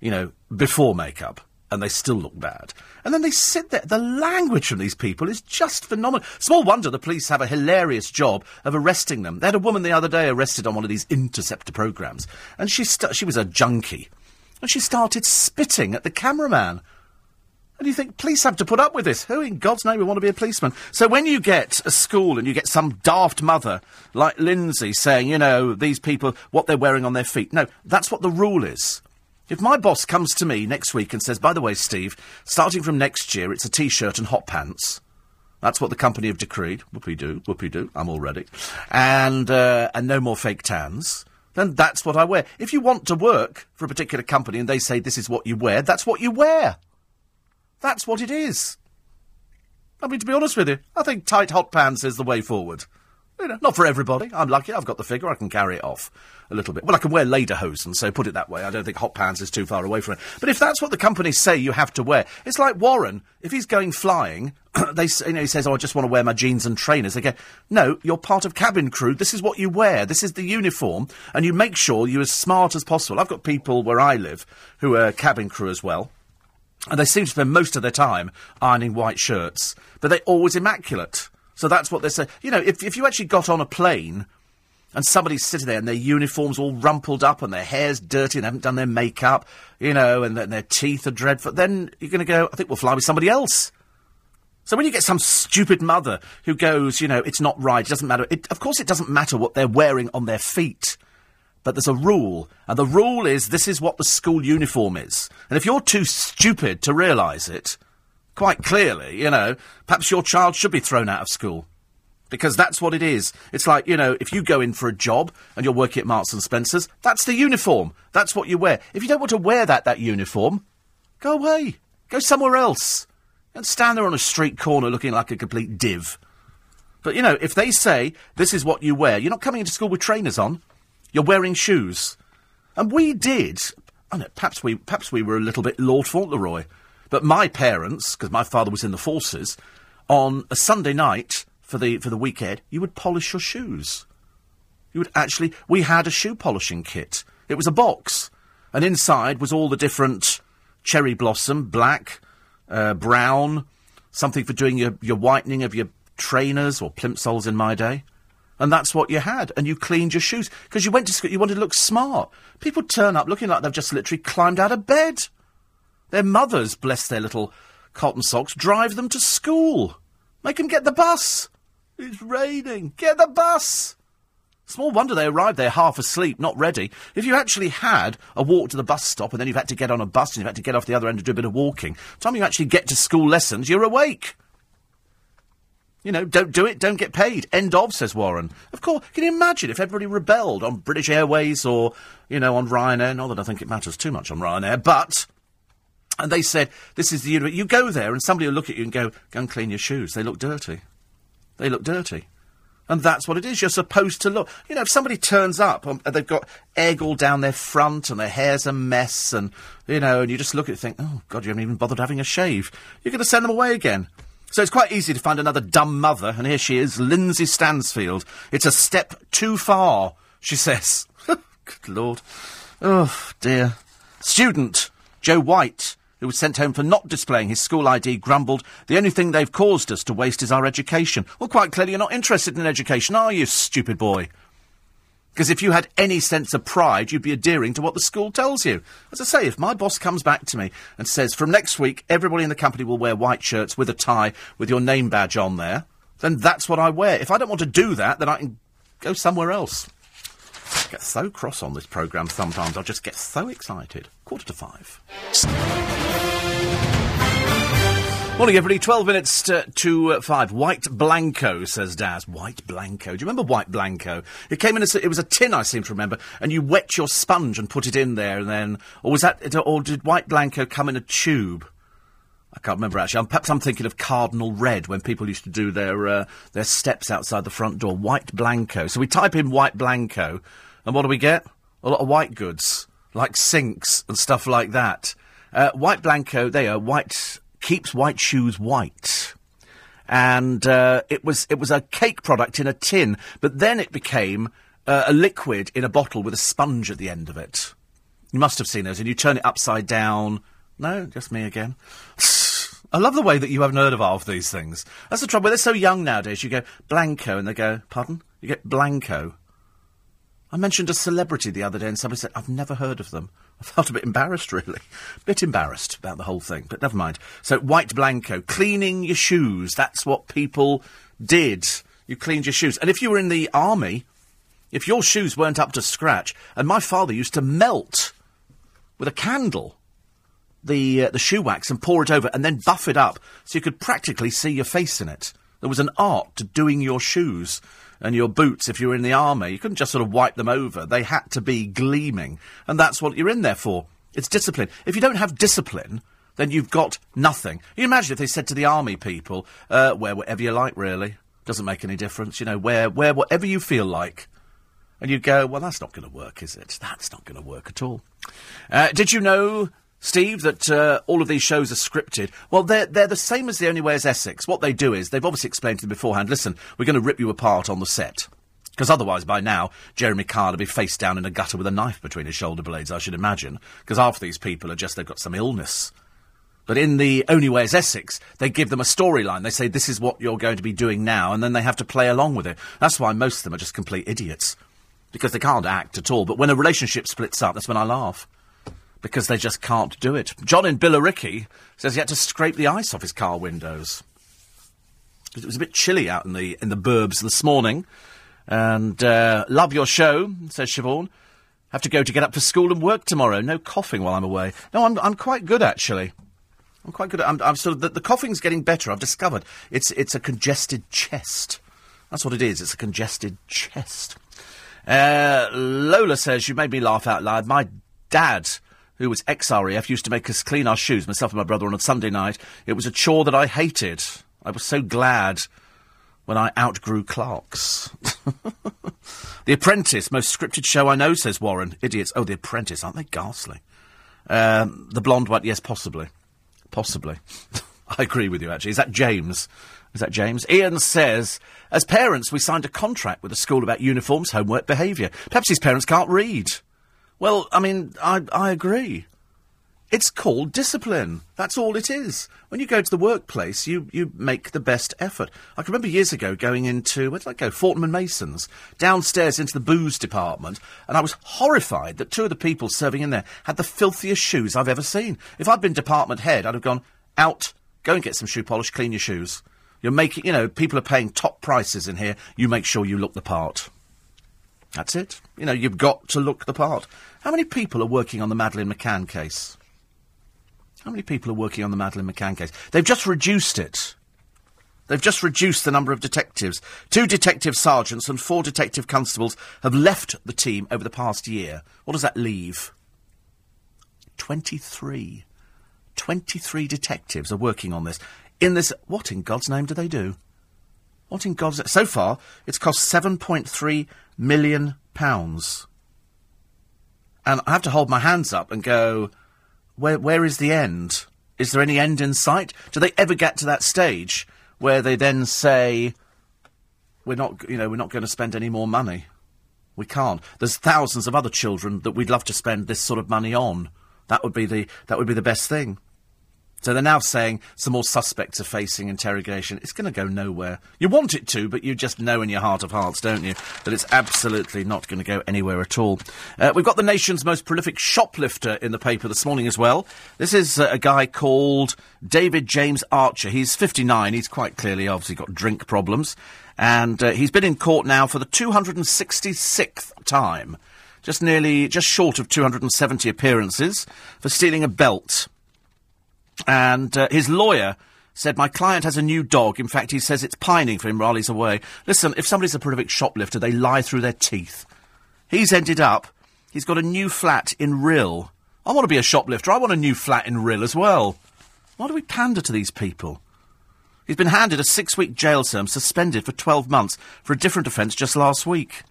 you know, before makeup and they still look bad. And then they sit there. The language from these people is just phenomenal. Small wonder the police have a hilarious job of arresting them. They had a woman the other day arrested on one of these interceptor programs, and she st- she was a junkie, and she started spitting at the cameraman. And you think, police have to put up with this. Who in God's name would want to be a policeman? So when you get a school and you get some daft mother like Lindsay saying, you know, these people, what they're wearing on their feet. No, that's what the rule is. If my boss comes to me next week and says, by the way, Steve, starting from next year, it's a t-shirt and hot pants. That's what the company have decreed. Whoopie do, whoopie do. I'm all ready. And, uh, and no more fake tans. Then that's what I wear. If you want to work for a particular company and they say this is what you wear, that's what you wear. That's what it is. I mean, to be honest with you, I think tight hot pants is the way forward. You know, not for everybody. I'm lucky. I've got the figure. I can carry it off a little bit. Well, I can wear lederhosen, so put it that way. I don't think hot pants is too far away from it. But if that's what the companies say you have to wear, it's like Warren. If he's going flying, they you know, he says, "Oh, I just want to wear my jeans and trainers." They go, "No, you're part of cabin crew. This is what you wear. This is the uniform, and you make sure you're as smart as possible." I've got people where I live who are cabin crew as well. And they seem to spend most of their time ironing white shirts, but they're always immaculate. So that's what they say. You know, if, if you actually got on a plane and somebody's sitting there and their uniform's all rumpled up and their hair's dirty and haven't done their makeup, you know, and, and their teeth are dreadful, then you're going to go, I think we'll fly with somebody else. So when you get some stupid mother who goes, you know, it's not right, it doesn't matter. It, of course, it doesn't matter what they're wearing on their feet. But there's a rule, and the rule is this is what the school uniform is. And if you're too stupid to realise it, quite clearly, you know, perhaps your child should be thrown out of school. Because that's what it is. It's like, you know, if you go in for a job and you're working at Marks and Spencer's, that's the uniform. That's what you wear. If you don't want to wear that, that uniform, go away. Go somewhere else. Don't stand there on a street corner looking like a complete div. But, you know, if they say this is what you wear, you're not coming into school with trainers on. You're wearing shoes. And we did. I know, perhaps we, perhaps we were a little bit Lord Fauntleroy. But my parents, because my father was in the forces, on a Sunday night for the for the weekend, you would polish your shoes. You would actually. We had a shoe polishing kit. It was a box, and inside was all the different cherry blossom, black, uh, brown, something for doing your, your whitening of your trainers or plimsolls in my day. And that's what you had. And you cleaned your shoes. Because you went to school, you wanted to look smart. People turn up looking like they've just literally climbed out of bed. Their mothers, bless their little cotton socks, drive them to school. Make them get the bus. It's raining. Get the bus. Small wonder they arrived there half asleep, not ready. If you actually had a walk to the bus stop and then you've had to get on a bus and you've had to get off the other end and do a bit of walking, the time you actually get to school lessons, you're awake. You know, don't do it, don't get paid. End of, says Warren. Of course, can you imagine if everybody rebelled on British Airways or, you know, on Ryanair? Not that I think it matters too much on Ryanair, but and they said, this is the university. You go there and somebody will look at you and go, go and clean your shoes. They look dirty. They look dirty. And that's what it is. You're supposed to look. You know, if somebody turns up and they've got egg all down their front and their hair's a mess and, you know, and you just look at it and think, oh, God, you haven't even bothered having a shave. You're going to send them away again. So it's quite easy to find another dumb mother, and here she is, Lindsay Stansfield. It's a step too far, she says. Good Lord. Oh, dear. Student, Joe White who was sent home for not displaying his school ID, grumbled, The only thing they've caused us to waste is our education. Well, quite clearly, you're not interested in education, are you, stupid boy? Because if you had any sense of pride, you'd be adhering to what the school tells you. As I say, if my boss comes back to me and says, from next week, everybody in the company will wear white shirts with a tie with your name badge on there, then that's what I wear. If I don't want to do that, then I can go somewhere else. I get so cross on this programme sometimes. I just get so excited. Quarter to five. Morning, everybody. 12 minutes to, to uh, 5. White Blanco, says Daz. White Blanco. Do you remember White Blanco? It came in a, it was a tin, I seem to remember, and you wet your sponge and put it in there, and then, or was that, or did White Blanco come in a tube? I can't remember actually. I'm, perhaps I'm thinking of Cardinal Red when people used to do their uh, their steps outside the front door. White Blanco. So we type in White Blanco, and what do we get? A lot of white goods like sinks and stuff like that. Uh, white Blanco. They are white keeps white shoes white. And uh, it was it was a cake product in a tin, but then it became uh, a liquid in a bottle with a sponge at the end of it. You must have seen those, and you turn it upside down. No, just me again. I love the way that you haven't heard of half these things. That's the trouble. They're so young nowadays. You go Blanco, and they go, "Pardon?" You get Blanco. I mentioned a celebrity the other day, and somebody said, "I've never heard of them." I felt a bit embarrassed, really. A bit embarrassed about the whole thing, but never mind. So, white Blanco, cleaning your shoes. That's what people did. You cleaned your shoes. And if you were in the army, if your shoes weren't up to scratch, and my father used to melt with a candle the uh, the shoe wax and pour it over, and then buff it up so you could practically see your face in it. There was an art to doing your shoes and your boots if you were in the army. You couldn't just sort of wipe them over. They had to be gleaming. And that's what you're in there for. It's discipline. If you don't have discipline, then you've got nothing. You imagine if they said to the army people, uh, wear whatever you like, really. Doesn't make any difference. You know, wear, wear whatever you feel like. And you go, well, that's not going to work, is it? That's not going to work at all. Uh, did you know Steve, that uh, all of these shows are scripted. Well, they're, they're the same as The Only Way is Essex. What they do is, they've obviously explained to them beforehand, listen, we're going to rip you apart on the set. Because otherwise, by now, Jeremy Kyle would be face down in a gutter with a knife between his shoulder blades, I should imagine. Because half these people are just, they've got some illness. But in The Only Way is Essex, they give them a storyline. They say, this is what you're going to be doing now, and then they have to play along with it. That's why most of them are just complete idiots. Because they can't act at all. But when a relationship splits up, that's when I laugh because they just can't do it. John in Billericay says he had to scrape the ice off his car windows. It was a bit chilly out in the in the burbs this morning. And uh, love your show, says Siobhan. Have to go to get up for school and work tomorrow. No coughing while I'm away. No, I'm I'm quite good actually. I'm quite good. I'm, I'm sort of the, the coughing's getting better. I've discovered it's it's a congested chest. That's what it is. It's a congested chest. Uh, Lola says you made me laugh out loud. My dad who was ex-RAF, used to make us clean our shoes, myself and my brother, on a Sunday night. It was a chore that I hated. I was so glad when I outgrew Clark's. the Apprentice, most scripted show I know, says Warren. Idiots. Oh, The Apprentice, aren't they ghastly? Um, the blonde one, yes, possibly. Possibly. I agree with you, actually. Is that James? Is that James? Ian says, as parents, we signed a contract with the school about uniforms, homework, behaviour. Perhaps his parents can't read. Well, I mean, I, I agree. It's called discipline. That's all it is. When you go to the workplace, you, you make the best effort. I can remember years ago going into, where did I go? Fortnum and Mason's, downstairs into the booze department, and I was horrified that two of the people serving in there had the filthiest shoes I've ever seen. If I'd been department head, I'd have gone, out, go and get some shoe polish, clean your shoes. You're making, you know, people are paying top prices in here. You make sure you look the part. That's it. You know, you've got to look the part. How many people are working on the Madeleine McCann case? How many people are working on the Madeleine McCann case? They've just reduced it. They've just reduced the number of detectives. Two detective sergeants and four detective constables have left the team over the past year. What does that leave? 23. 23 detectives are working on this. In this, what in God's name do they do? What in God's name? So far, it's cost 7.3 million pounds. And I have to hold my hands up and go, where, where is the end? Is there any end in sight? Do they ever get to that stage where they then say, we're not, you know, we're not going to spend any more money? We can't. There's thousands of other children that we'd love to spend this sort of money on. That would be the, that would be the best thing. So they're now saying some more suspects are facing interrogation. It's going to go nowhere. You want it to, but you just know in your heart of hearts, don't you, that it's absolutely not going to go anywhere at all. Uh, we've got the nation's most prolific shoplifter in the paper this morning as well. This is uh, a guy called David James Archer. He's 59. He's quite clearly, obviously, got drink problems. And uh, he's been in court now for the 266th time. Just nearly, just short of 270 appearances for stealing a belt. And uh, his lawyer said, My client has a new dog. In fact, he says it's pining for him while he's away. Listen, if somebody's a prolific shoplifter, they lie through their teeth. He's ended up, he's got a new flat in Rhyl. I want to be a shoplifter. I want a new flat in Rhyl as well. Why do we pander to these people? He's been handed a six week jail term, suspended for 12 months for a different offence just last week.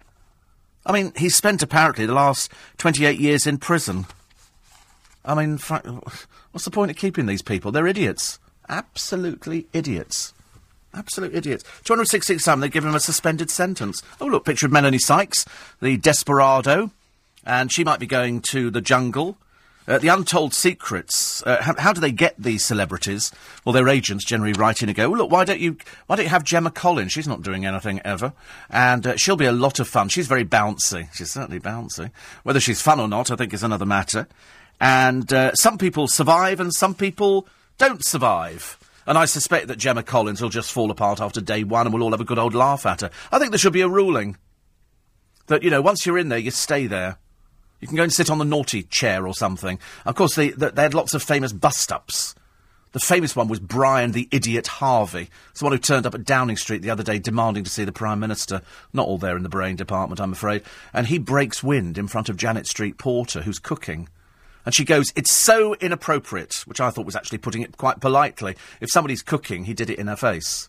I mean, he's spent apparently the last 28 years in prison. I mean, what's the point of keeping these people? They're idiots. Absolutely idiots. Absolute idiots. 266 time, they give him a suspended sentence. Oh, look, picture of Melanie Sykes, the desperado, and she might be going to the jungle. Uh, the untold secrets. Uh, how, how, do they get these celebrities? Well, their agents generally write in and go, well, "Look, why don't you why don't you have Gemma Collins? She's not doing anything ever, and uh, she'll be a lot of fun. She's very bouncy. She's certainly bouncy. Whether she's fun or not, I think, is another matter. And uh, some people survive, and some people don't survive. And I suspect that Gemma Collins will just fall apart after day one, and we'll all have a good old laugh at her. I think there should be a ruling that you know once you're in there, you stay there. You can go and sit on the naughty chair or something. Of course, they, they, they had lots of famous bust-ups. The famous one was Brian the Idiot Harvey. someone who turned up at Downing Street the other day demanding to see the Prime Minister. Not all there in the brain department, I'm afraid. And he breaks wind in front of Janet Street Porter, who's cooking. And she goes, It's so inappropriate, which I thought was actually putting it quite politely. If somebody's cooking, he did it in her face.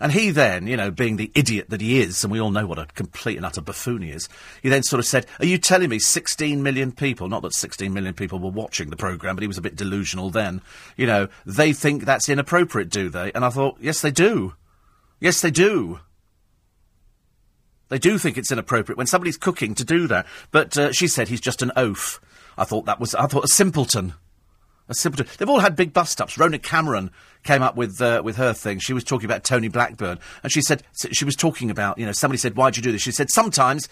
And he then, you know, being the idiot that he is, and we all know what a complete and utter buffoon he is, he then sort of said, Are you telling me 16 million people, not that 16 million people were watching the programme, but he was a bit delusional then, you know, they think that's inappropriate, do they? And I thought, Yes, they do. Yes, they do. They do think it's inappropriate when somebody's cooking to do that. But uh, she said he's just an oaf. I thought that was, I thought a simpleton. A simpleton. They've all had big bust ups. Rhona Cameron came up with uh, with her thing. She was talking about Tony Blackburn, and she said she was talking about you know somebody said why'd you do this? She said sometimes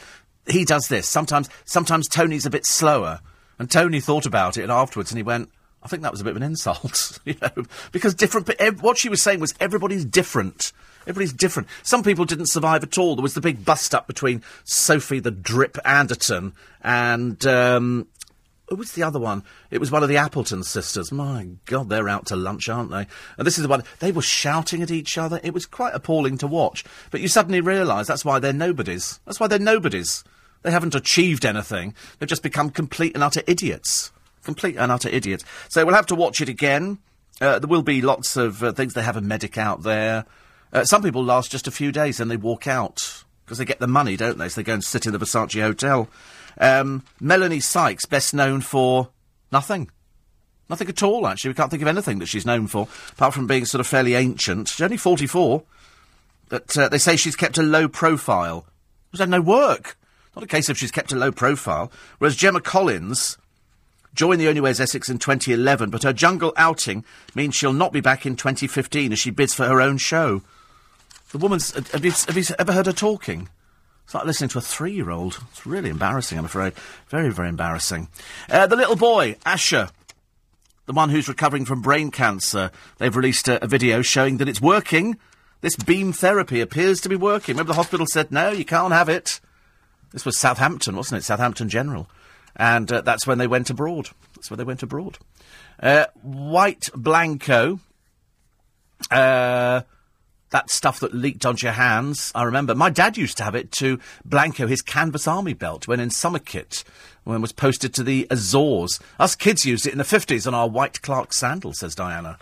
he does this. Sometimes sometimes Tony's a bit slower. And Tony thought about it afterwards, and he went, I think that was a bit of an insult, you know, because different. Ev- what she was saying was everybody's different. Everybody's different. Some people didn't survive at all. There was the big bust up between Sophie the Drip Anderton and um, who was the other one? It was one of the Appleton sisters. My God, they're out to lunch, aren't they? And this is the one. They were shouting at each other. It was quite appalling to watch. But you suddenly realise that's why they're nobodies. That's why they're nobodies. They haven't achieved anything. They've just become complete and utter idiots. Complete and utter idiots. So we'll have to watch it again. Uh, there will be lots of uh, things. They have a medic out there. Uh, some people last just a few days and they walk out because they get the money, don't they? So they go and sit in the Versace hotel. Um, Melanie Sykes, best known for nothing. Nothing at all, actually. We can't think of anything that she's known for, apart from being sort of fairly ancient. She's only 44. But uh, they say she's kept a low profile. She's had no work. Not a case of she's kept a low profile. Whereas Gemma Collins joined the Only Way is Essex in 2011, but her jungle outing means she'll not be back in 2015 as she bids for her own show. The woman's. Have you, have you ever heard her talking? It's like listening to a three year old. It's really embarrassing, I'm afraid. Very, very embarrassing. Uh, the little boy, Ashya, the one who's recovering from brain cancer, they've released a, a, video showing that it's working. This beam therapy appears to be working. Remember, the hospital said, no, you can't have it. This was Southampton, wasn't it? Southampton General. And uh, that's when they went abroad. That's where they went abroad. Uh, White Blanco. Uh, that stuff that leaked onto your hands. I remember my dad used to have it to blanco his canvas army belt when in summer kit, when was posted to the Azores. Us kids used it in the 50s on our white Clark sandals, says Diana.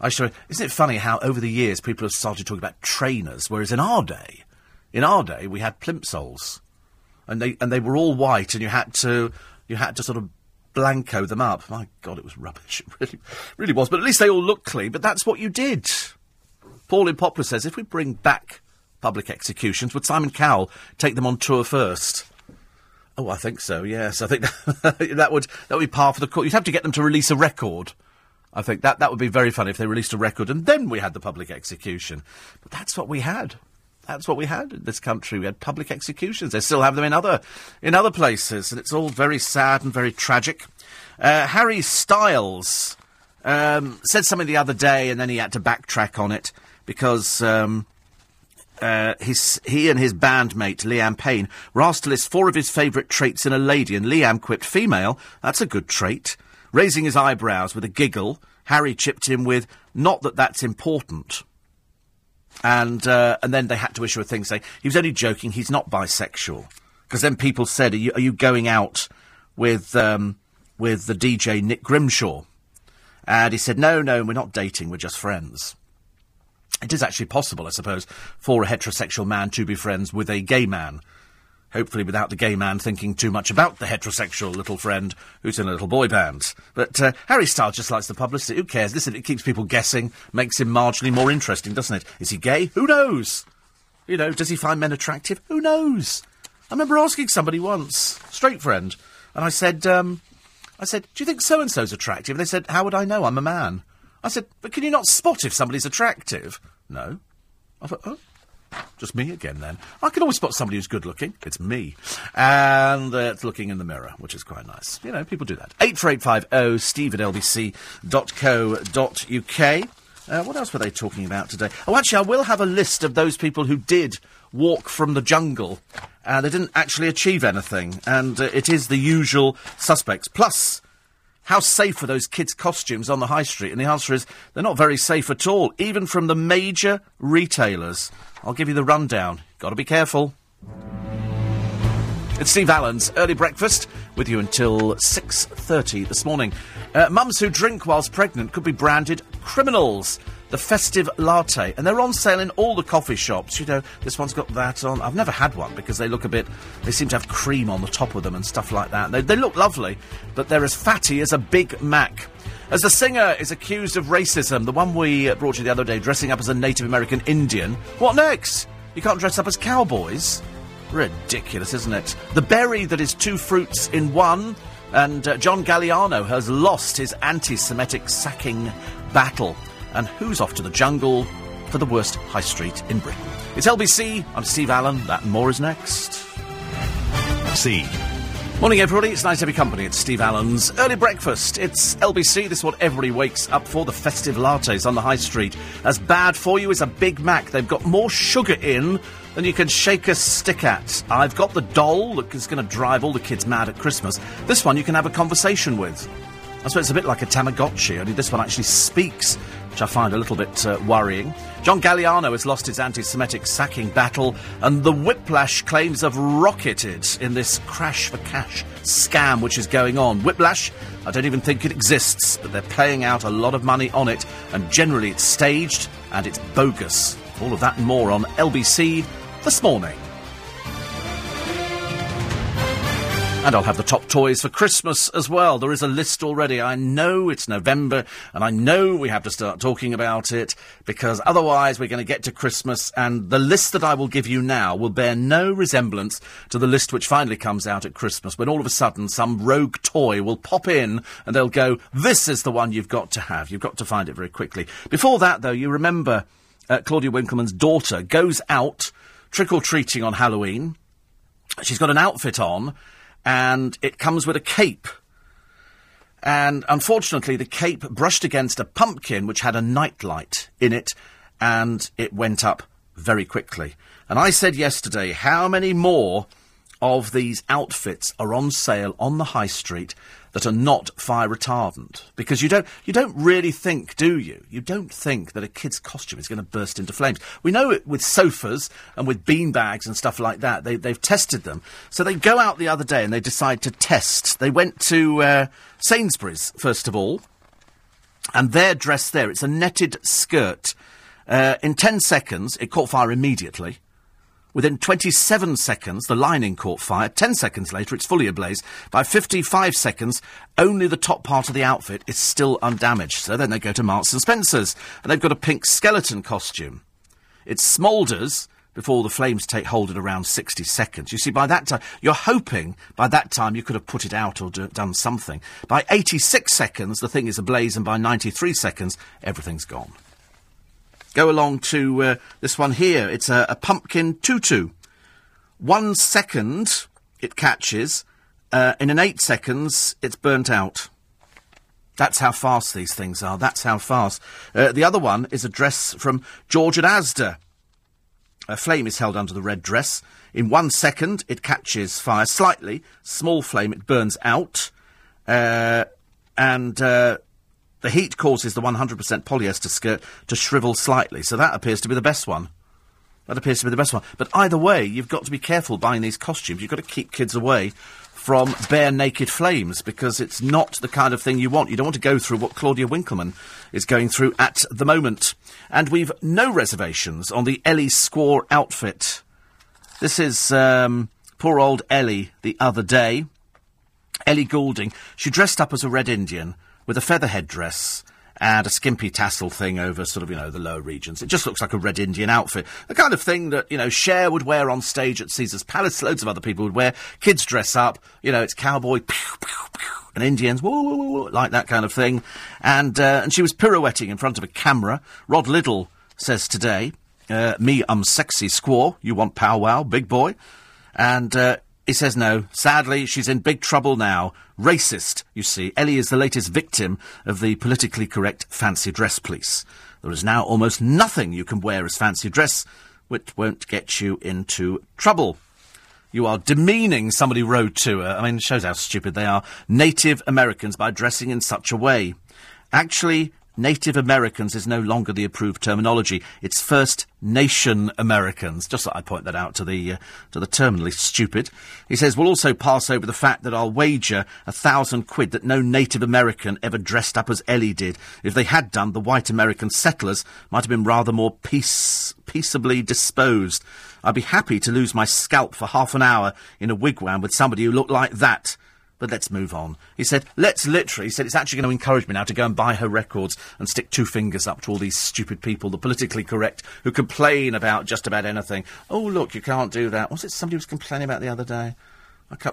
I sure, isn't it funny how over the years people have started talking about trainers, whereas in our day, in our day we had plimsolls, and they and they were all white, and you had to you had to sort of blanco them up. My God, it was rubbish. It really, really was. But at least they all looked clean. But that's what you did. Paul in Poplar says, if we bring back public executions, would Simon Cowell take them on tour first? Oh, I think so. Yes, I think that would that would be par for the course. You'd have to get them to release a record. I think that that would be very funny if they released a record and then we had the public execution. But that's what we had. That's what we had in this country. We had public executions. They still have them in other in other places, and it's all very sad and very tragic. Uh, Harry Styles um, said something the other day, and then he had to backtrack on it because. Um, uh, his, he and his bandmate Liam Payne were asked to list four of his favourite traits in a lady, and Liam quipped, "Female, that's a good trait." Raising his eyebrows with a giggle, Harry chipped in with, "Not that that's important." And uh, and then they had to issue a thing saying he was only joking. He's not bisexual. Because then people said, "Are you, are you going out with um, with the DJ Nick Grimshaw?" And he said, "No, no, we're not dating. We're just friends." It is actually possible, I suppose, for a heterosexual man to be friends with a gay man. Hopefully, without the gay man thinking too much about the heterosexual little friend who's in a little boy band. But uh, Harry Styles just likes the publicity. Who cares? Listen, it keeps people guessing, makes him marginally more interesting, doesn't it? Is he gay? Who knows? You know, does he find men attractive? Who knows? I remember asking somebody once, straight friend, and I said, um, I said, do you think so and so's attractive? And they said, how would I know? I'm a man. I said, but can you not spot if somebody's attractive? No. I thought, oh, just me again then. I can always spot somebody who's good looking. It's me. And uh, it's looking in the mirror, which is quite nice. You know, people do that. 84850 steve at lbc.co.uk. Uh, what else were they talking about today? Oh, actually, I will have a list of those people who did walk from the jungle. and they didn't actually achieve anything. And uh, it is the usual suspects. Plus, how safe are those kids' costumes on the high street? And the answer is they're not very safe at all, even from the major retailers. I'll give you the rundown. Got to be careful. It's Steve Allen's early breakfast with you until 6:30 this morning. Uh, mums who drink whilst pregnant could be branded criminals. The festive latte, and they're on sale in all the coffee shops. You know, this one's got that on. I've never had one because they look a bit. They seem to have cream on the top of them and stuff like that. They, they look lovely, but they're as fatty as a Big Mac. As the singer is accused of racism, the one we brought you the other day, dressing up as a Native American Indian. What next? You can't dress up as cowboys. Ridiculous, isn't it? The berry that is two fruits in one. And uh, John Galliano has lost his anti Semitic sacking battle. And who's off to the jungle for the worst high street in Britain? It's LBC. I'm Steve Allen. That and more is next. C. Morning, everybody. It's nice to be company. It's Steve Allen's early breakfast. It's LBC. This is what everybody wakes up for. The festive lattes on the high street. As bad for you as a Big Mac. They've got more sugar in than you can shake a stick at. I've got the doll that is going to drive all the kids mad at Christmas. This one you can have a conversation with. I suppose it's a bit like a Tamagotchi, only this one actually speaks, which I find a little bit uh, worrying. John Galliano has lost his anti Semitic sacking battle, and the whiplash claims have rocketed in this crash for cash scam which is going on. Whiplash, I don't even think it exists, but they're paying out a lot of money on it, and generally it's staged and it's bogus. All of that and more on LBC this morning. And I'll have the top toys for Christmas as well. There is a list already. I know it's November, and I know we have to start talking about it, because otherwise we're going to get to Christmas, and the list that I will give you now will bear no resemblance to the list which finally comes out at Christmas, when all of a sudden some rogue toy will pop in, and they'll go, this is the one you've got to have. You've got to find it very quickly. Before that, though, you remember uh, Claudia Winkleman's daughter goes out trick or treating on Halloween. She's got an outfit on, and it comes with a cape. And unfortunately, the cape brushed against a pumpkin which had a nightlight in it, and it went up very quickly. And I said yesterday, how many more of these outfits are on sale on the high street that are not fire retardant because you don't you don't really think, do you? You don't think that a kid's costume is going to burst into flames. We know it with sofas and with bean bags and stuff like that. They, they've tested them. So they go out the other day and they decide to test. They went to uh, Sainsbury's first of all, and their dress there. It's a netted skirt. Uh, in ten seconds, it caught fire immediately. Within 27 seconds, the lining caught fire. 10 seconds later, it's fully ablaze. By 55 seconds, only the top part of the outfit is still undamaged. So then they go to Marks and Spencer's, and they've got a pink skeleton costume. It smoulders before the flames take hold at around 60 seconds. You see, by that time, you're hoping by that time you could have put it out or do, done something. By 86 seconds, the thing is ablaze, and by 93 seconds, everything's gone. Go along to uh, this one here. It's a, a pumpkin tutu. One second it catches, uh, in an eight seconds it's burnt out. That's how fast these things are. That's how fast. Uh, the other one is a dress from George and Asda. A flame is held under the red dress. In one second, it catches fire slightly. Small flame, it burns out. Uh, and uh, the heat causes the 100% polyester skirt to shrivel slightly. So that appears to be the best one. That appears to be the best one. But either way, you've got to be careful buying these costumes. You've got to keep kids away from bare naked flames because it's not the kind of thing you want. You don't want to go through what Claudia Winkleman is going through at the moment. And we've no reservations on the Ellie Squaw outfit. This is um, poor old Ellie the other day. Ellie Goulding. She dressed up as a Red Indian with a feather headdress and a skimpy tassel thing over sort of, you know, the lower regions. It just looks like a Red Indian outfit. The kind of thing that, you know, Cher would wear on stage at Caesar's Palace, loads of other people would wear. Kids dress up, you know, it's cowboy, pew, pew, pew, and Indians, woo, woo, woo, like that kind of thing. And, uh, and she was pirouetting in front of a camera. Rod Liddle says today, uh, me, I'm sexy squaw. You want powwow, big boy? And, uh, he says no. Sadly, she's in big trouble now. Racist, you see. Ellie is the latest victim of the politically correct fancy dress police. There is now almost nothing you can wear as fancy dress which won't get you into trouble. You are demeaning somebody wrote to her. I mean, it shows how stupid they are. Native Americans by dressing in such a way. Actually, Native Americans is no longer the approved terminology. It's First Nation Americans. Just thought I'd point that out to the uh, to the terminally stupid. He says we'll also pass over the fact that I'll wager a thousand quid that no Native American ever dressed up as Ellie did. If they had done, the white American settlers might have been rather more peace peaceably disposed. I'd be happy to lose my scalp for half an hour in a wigwam with somebody who looked like that. But let's move on. He said, let's literally, he said, it's actually going to encourage me now to go and buy her records and stick two fingers up to all these stupid people, the politically correct, who complain about just about anything. Oh, look, you can't do that. Was it somebody was complaining about the other day?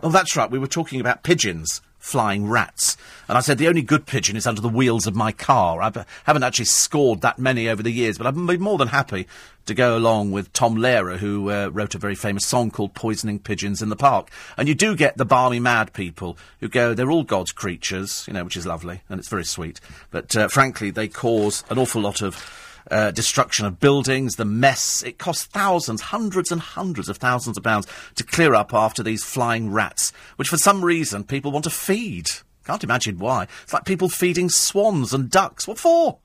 Oh, that's right. We were talking about pigeons flying rats. And I said, the only good pigeon is under the wheels of my car. I haven't actually scored that many over the years, but I've been more than happy to go along with Tom Lehrer, who uh, wrote a very famous song called Poisoning Pigeons in the Park. And you do get the balmy mad people who go, they're all God's creatures, you know, which is lovely, and it's very sweet. But uh, frankly, they cause an awful lot of uh, destruction of buildings, the mess. It costs thousands, hundreds and hundreds of thousands of pounds to clear up after these flying rats, which for some reason people want to feed. Can't imagine why. It's like people feeding swans and ducks. What for?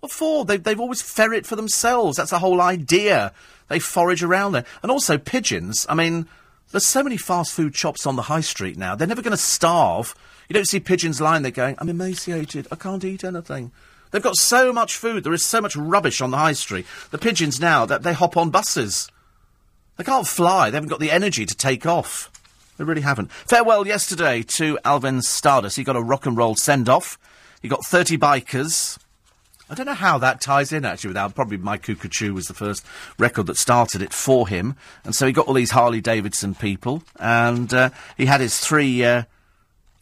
What for? They, they've always ferret for themselves. That's the whole idea. They forage around there. And also pigeons. I mean, there's so many fast food shops on the high street now. They're never going to starve. You don't see pigeons lying there going, I'm emaciated. I can't eat anything. They've got so much food. There is so much rubbish on the high street. The pigeons now, that they hop on buses. They can't fly. They haven't got the energy to take off. They really haven't. Farewell yesterday to Alvin Stardust. He got a rock and roll send off. He got 30 bikers. I don't know how that ties in actually with Al. Probably My Cuckoo was the first record that started it for him. And so he got all these Harley Davidson people. And uh, he had his three, uh,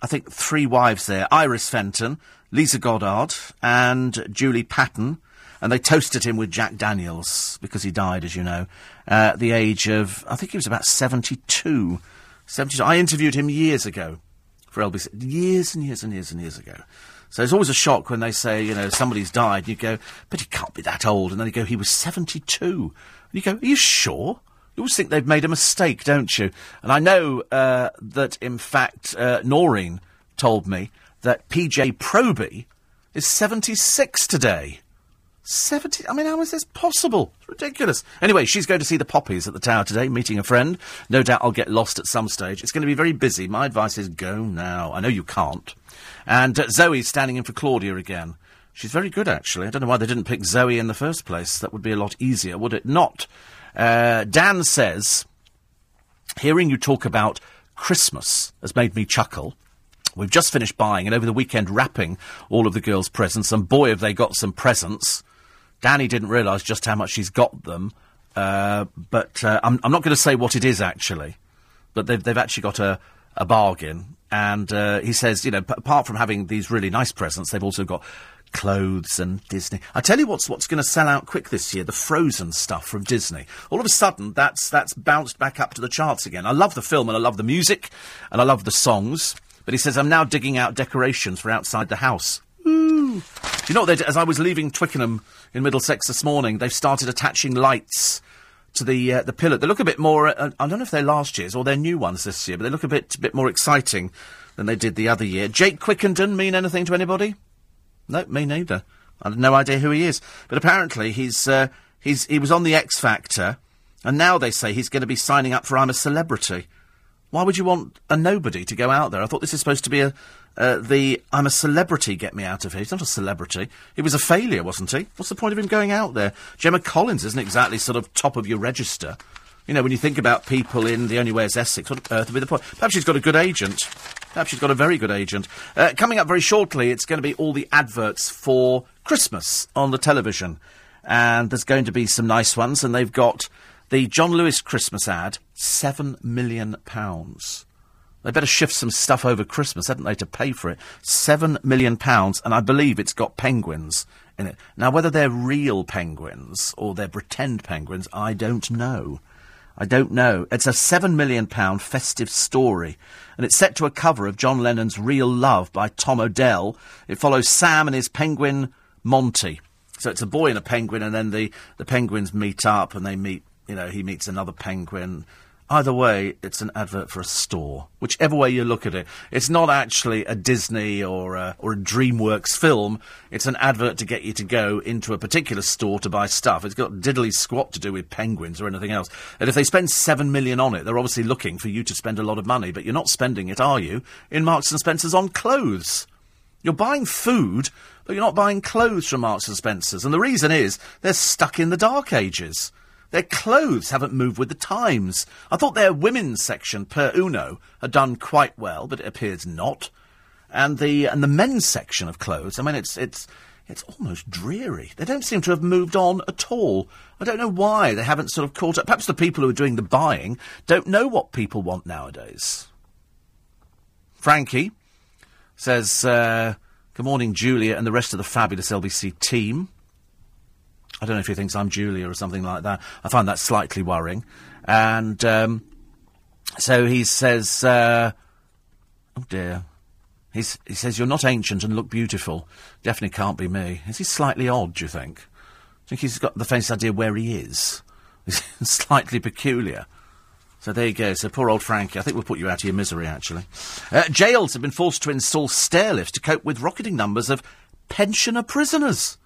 I think, three wives there Iris Fenton, Liza Goddard and Julie Paton, and they toasted him with Jack Daniels because he died, as you know, uh, at the age of, I think he was about 72. 72. I interviewed him years ago for LBC, years and years and years and years ago. So it's always a shock when they say, you know, somebody's died, and you go, but he can't be that old. And then you go, he was 72. And you go, are you sure? You always think they've made a mistake, don't you? And I know uh, that, in fact, uh, Noreen told me that PJ Proby is 76 today. 70. I mean, how is this possible? It's ridiculous. Anyway, she's going to see the poppies at the tower today, meeting a friend. No doubt I'll get lost at some stage. It's going to be very busy. My advice is go now. I know you can't. And uh, Zoe's standing in for Claudia again. She's very good, actually. I don't know why they didn't pick Zoe in the first place. That would be a lot easier, would it not? Uh, Dan says, hearing you talk about Christmas has made me chuckle. We've just finished buying and over the weekend wrapping all of the girls' presents, and boy, have they got some presents. Danny didn't realise just how much she's got them. uh, but uh, I'm, I'm not going to say what it is actually. But they've they've actually got a a bargain, and uh, he says, you know, p- apart from having these really nice presents, they've also got clothes and Disney. I tell you what's what's going to sell out quick this year: the Frozen stuff from Disney. All of a sudden, that's that's bounced back up to the charts again. I love the film and I love the music and I love the songs. But he says I'm now digging out decorations for outside the house. Ooh. You know what? they did? As I was leaving Twickenham in Middlesex this morning, they've started attaching lights to the uh, the pillar. They look a bit more. Uh, I don't know if they're last year's or they're new ones this year, but they look a bit bit more exciting than they did the other year. Jake Quickenden mean anything to anybody? No, me neither. I have no idea who he is. But apparently he's uh, he's he was on the X Factor, and now they say he's going to be signing up for I'm a Celebrity. Why would you want a nobody to go out there? I thought this is supposed to be a uh, the I'm a celebrity get me out of here. He's not a celebrity. He was a failure, wasn't he? What's the point of him going out there? Gemma Collins isn't exactly sort of top of your register. You know, when you think about people in The Only Way is Essex, what on earth would be the point? Perhaps she's got a good agent. Perhaps she's got a very good agent. Uh, coming up very shortly, it's going to be all the adverts for Christmas on the television. And there's going to be some nice ones, and they've got the John Lewis Christmas ad, seven million pounds. They better shift some stuff over Christmas, hadn't they, to pay for it? Seven million pounds, and I believe it's got penguins in it. Now, whether they're real penguins or they're pretend penguins, I don't know. I don't know. It's a seven million pound festive story, and it's set to a cover of John Lennon's Real Love by Tom Odell. It follows Sam and his penguin Monty. So it's a boy and a penguin, and then the, the penguins meet up, and they meet, you know, he meets another penguin. Either way, it's an advert for a store. Whichever way you look at it, it's not actually a Disney or a, or a DreamWorks film. It's an advert to get you to go into a particular store to buy stuff. It's got diddly squat to do with penguins or anything else. And if they spend seven million on it, they're obviously looking for you to spend a lot of money. But you're not spending it, are you? In Marks and Spencers on clothes. You're buying food, but you're not buying clothes from Marks and Spencers. And the reason is they're stuck in the dark ages. Their clothes haven't moved with the times. I thought their women's section, Per Una, had done quite well, but it appears not. And the and the men's section of clothes, I mean, it's it's it's almost dreary. They don't seem to have moved on at all. I don't know why they haven't sort of caught up. Perhaps the people who are doing the buying don't know what people want nowadays. Frankie says, uh, "Good morning, Julia, and the rest of the fabulous LBC team." I don't know if he thinks I'm Julia or something like that. I find that slightly worrying. And um, so he says, uh, "Oh dear." He's, he says, You're not ancient and look beautiful. Definitely can't be me. Is he slightly odd, do you think? You think he's got the faintest idea where he is? He's slightly peculiar. So there you go. So poor old Frankie. I think we'll put you out of your misery, actually. Uh, jails have been forced to install stair lifts to cope with rocketing numbers of pensioner prisoners.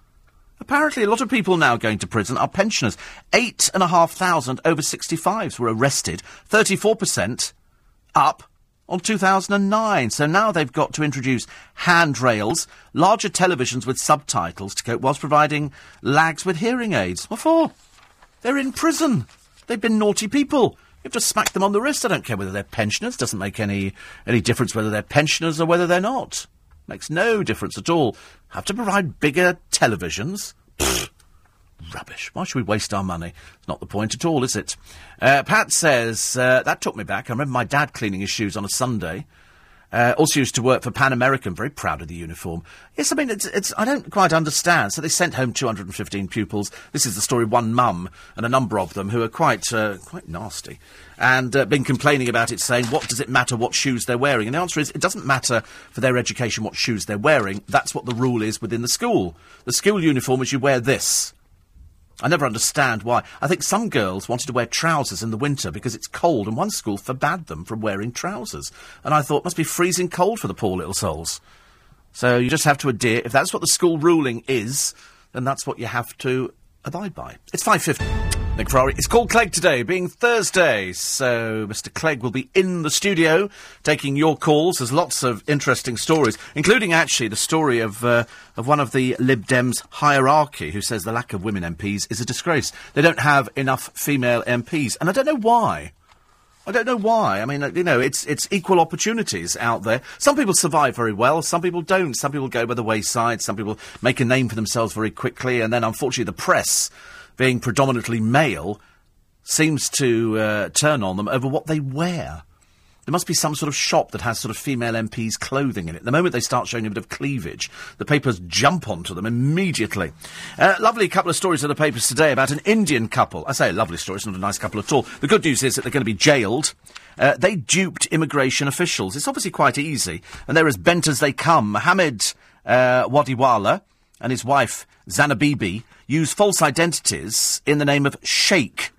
Apparently, a lot of people now going to prison are pensioners. Eight and a half thousand over 65s were arrested, 34% up on 2009. So now they've got to introduce handrails, larger televisions with subtitles to cope whilst providing lags with hearing aids. What for? They're in prison. They've been naughty people. You have to smack them on the wrist. I don't care whether they're pensioners. Doesn't make any, any difference whether they're pensioners or whether they're not. Makes no difference at all. Have to provide bigger televisions? Pfft. Rubbish. Why should we waste our money? It's not the point at all, is it? Uh, Pat says, uh, that took me back. I remember my dad cleaning his shoes on a Sunday. Uh, also used to work for Pan American, very proud of the uniform. Yes, I mean, it's, it's, I don't quite understand. So they sent home 215 pupils. This is the story one mum and a number of them who are quite, uh, quite nasty. And uh, been complaining about it, saying, what does it matter what shoes they're wearing? And the answer is, it doesn't matter for their education what shoes they're wearing. That's what the rule is within the school. The school uniform is you wear this. I never understand why. I think some girls wanted to wear trousers in the winter because it's cold, and one school forbade them from wearing trousers. And I thought, must be freezing cold for the poor little souls. So you just have to adhere. If that's what the school ruling is, then that's what you have to abide by. It's 5.50. Nick Ferrari. It's called Clegg today, being Thursday. So Mr. Clegg will be in the studio taking your calls. There's lots of interesting stories, including actually the story of uh, of one of the Lib Dems hierarchy who says the lack of women MPs is a disgrace. They don't have enough female MPs, and I don't know why. I don't know why. I mean, uh, you know, it's it's equal opportunities out there. Some people survive very well, some people don't. Some people go by the wayside. Some people make a name for themselves very quickly, and then unfortunately the press being predominantly male, seems to uh, turn on them over what they wear. There must be some sort of shop that has sort of female MPs' clothing in it. The moment they start showing a bit of cleavage, the papers jump onto them immediately. Uh, lovely couple of stories in the papers today about an Indian couple. I say a lovely story, it's not a nice couple at all. The good news is that they're going to be jailed. Uh, they duped immigration officials. It's obviously quite easy, and they're as bent as they come. Mohammed uh, Wadiwala and his wife Zanabibi used false identities in the name of Sheikh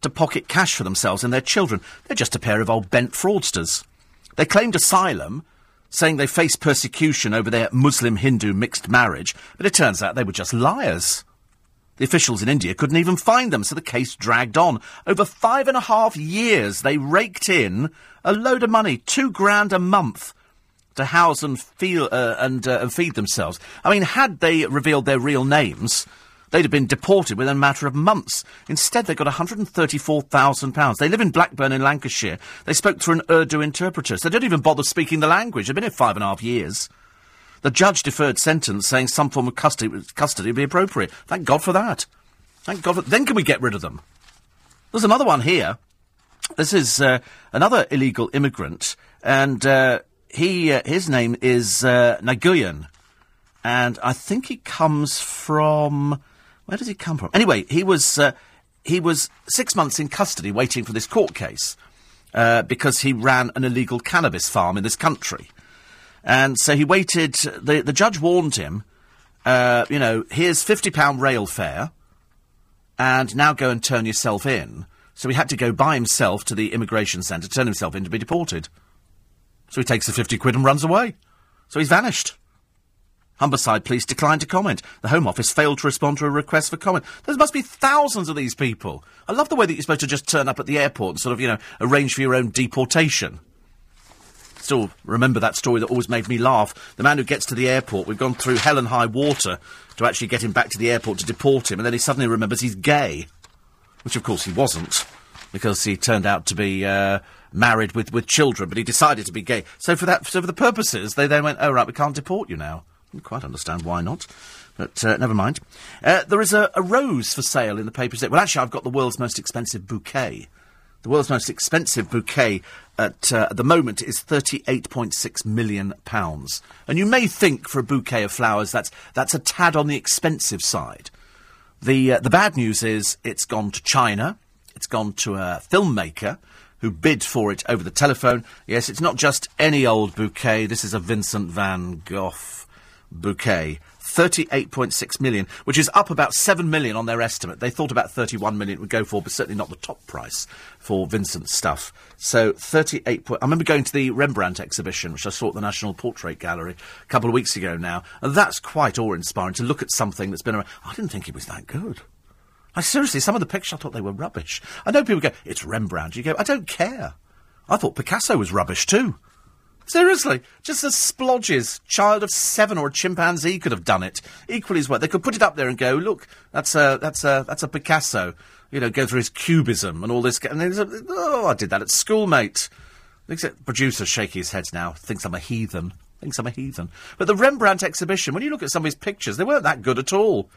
to pocket cash for themselves and their children. They're just a pair of old bent fraudsters. They claimed asylum, saying they faced persecution over their Muslim Hindu mixed marriage, but it turns out they were just liars. The officials in India couldn't even find them, so the case dragged on. Over five and a half years, they raked in a load of money, two grand a month, to house and, feel, uh, and, uh, and feed themselves. I mean, had they revealed their real names, They'd have been deported within a matter of months. Instead, they got £134,000. They live in Blackburn in Lancashire. They spoke through an Urdu interpreter. So they don't even bother speaking the language. They've been here five and a half years. The judge deferred sentence, saying some form of custody, custody would be appropriate. Thank God for that. Thank God for Then can we get rid of them? There's another one here. This is uh, another illegal immigrant, and uh, he uh, his name is uh, Naguyan, and I think he comes from where does he come from? Anyway, he was uh, he was six months in custody waiting for this court case uh, because he ran an illegal cannabis farm in this country, and so he waited. The the judge warned him, uh, you know, here's fifty pound rail fare, and now go and turn yourself in. So he had to go by himself to the immigration centre, turn himself in to be deported. So he takes the fifty quid and runs away. So he's vanished. Humberside Police declined to comment. The Home Office failed to respond to a request for comment. There must be thousands of these people. I love the way that you're supposed to just turn up at the airport and sort of, you know, arrange for your own deportation. Still remember that story that always made me laugh. The man who gets to the airport, we've gone through hell and high water to actually get him back to the airport to deport him, and then he suddenly remembers he's gay. Which, of course, he wasn't, because he turned out to be uh, married with, with children, but he decided to be gay. So for that, so for the purposes, they then went, oh, right, we can't deport you now. Can quite understand why not. But uh, never mind. Uh, there is a, a, rose for sale in the papers. today. Well, actually, I've got the world's most expensive bouquet. The world's most expensive bouquet at, uh, at the moment is £38.6 million. And you may think for a bouquet of flowers that's, that's a tad on the expensive side. The, uh, the bad news is it's gone to China, it's gone to a filmmaker who bid for it over the telephone. Yes, it's not just any old bouquet, this is a Vincent van Gogh bouquet. 38.6 million, which is up about 7 million on their estimate. They thought about 31 million would go for, but certainly not the top price for Vincent's stuff. So 38. Po- I remember going to the Rembrandt exhibition, which I saw at the National Portrait Gallery a couple of weeks ago now, and that's quite awe-inspiring to look at something that's been around. I didn't think it was that good. I seriously, some of the pictures I thought they were rubbish. I know people go, it's Rembrandt. You go, I don't care. I thought Picasso was rubbish too. Seriously, just as splodges, child of seven or a chimpanzee could have done it equally as well. They could put it up there and go, look, that's a that's a that's a Picasso. You know, go through his cubism and all this. And then, oh, I did that at school, mate. Except producer shaking his head now. Thinks I'm a heathen. Thinks I'm a heathen. But the Rembrandt exhibition, when you look at some of his pictures, they weren't that good at all.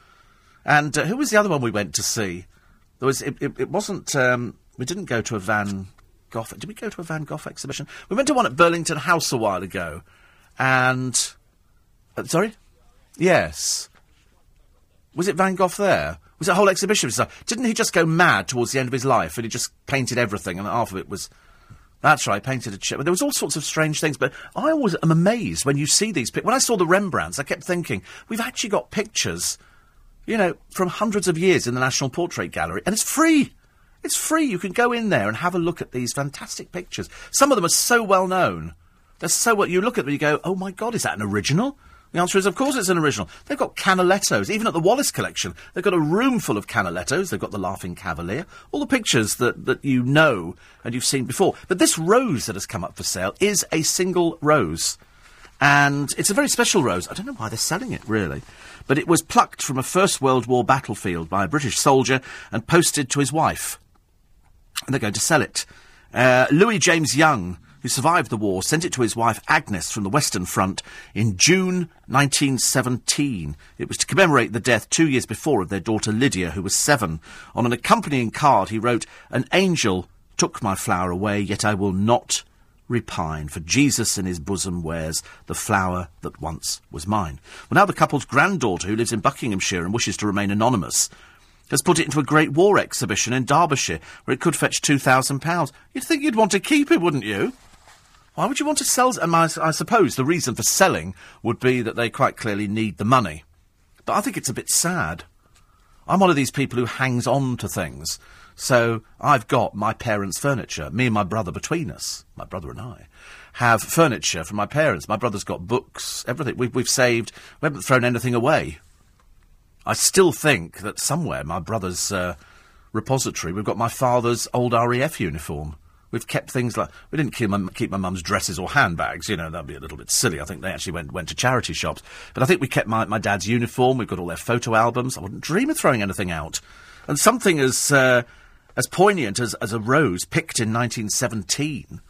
And uh, who was the other one we went to see? There was. It, it, it wasn't. Um, we didn't go to a Van Gogh. Did we go to a Van Gogh exhibition? We went to one at Burlington House a while ago, and uh, sorry, yes, was it Van Gogh there? Was it a whole exhibition? Didn't he just go mad towards the end of his life and he just painted everything and half of it was. That's right, painted a chip. There was all sorts of strange things, but I always am amazed when you see these pictures. When I saw the Rembrandts, I kept thinking, we've actually got pictures, you know, from hundreds of years in the National Portrait Gallery, and it's free. It's free. You can go in there and have a look at these fantastic pictures. Some of them are so well known. They're so well. You look at them, you go, "Oh my God, is that an original?" The answer is, of course, it's an original. They've got Canalettos. Even at the Wallace collection, they've got a room full of Canalettos. They've got the Laughing Cavalier. All the pictures that, that you know and you've seen before. But this rose that has come up for sale is a single rose. And it's a very special rose. I don't know why they're selling it, really. But it was plucked from a First World War battlefield by a British soldier and posted to his wife and they're going to sell it. Uh, Louis James Young who survived the war, sent it to his wife Agnes from the Western Front in June 1917. It was to commemorate the death two years before of their daughter Lydia, who was seven. On an accompanying card, he wrote, An angel took my flower away, yet I will not repine, for Jesus in his bosom wears the flower that once was mine. Well, now the couple's granddaughter, who lives in Buckinghamshire and wishes to remain anonymous, has put it into a Great War exhibition in Derbyshire, where it could fetch £2,000. You'd think you'd want to keep it, wouldn't you? Why would you want to sell? And um, I, I suppose the reason for selling would be that they quite clearly need the money. But I think it's a bit sad. I'm one of these people who hangs on to things. So I've got my parents' furniture. Me and my brother between us, my brother and I, have furniture from my parents. My brother's got books, everything. We've, we've saved. We haven't thrown anything away. I still think that somewhere my brother's uh, repository, we've got my father's old RAF uniform. We've kept things like we didn't keep my, keep my mum's dresses or handbags. You know that'd be a little bit silly. I think they actually went went to charity shops. But I think we kept my, my dad's uniform. We've got all their photo albums. I wouldn't dream of throwing anything out. And something as uh, as poignant as, as a rose picked in 1917.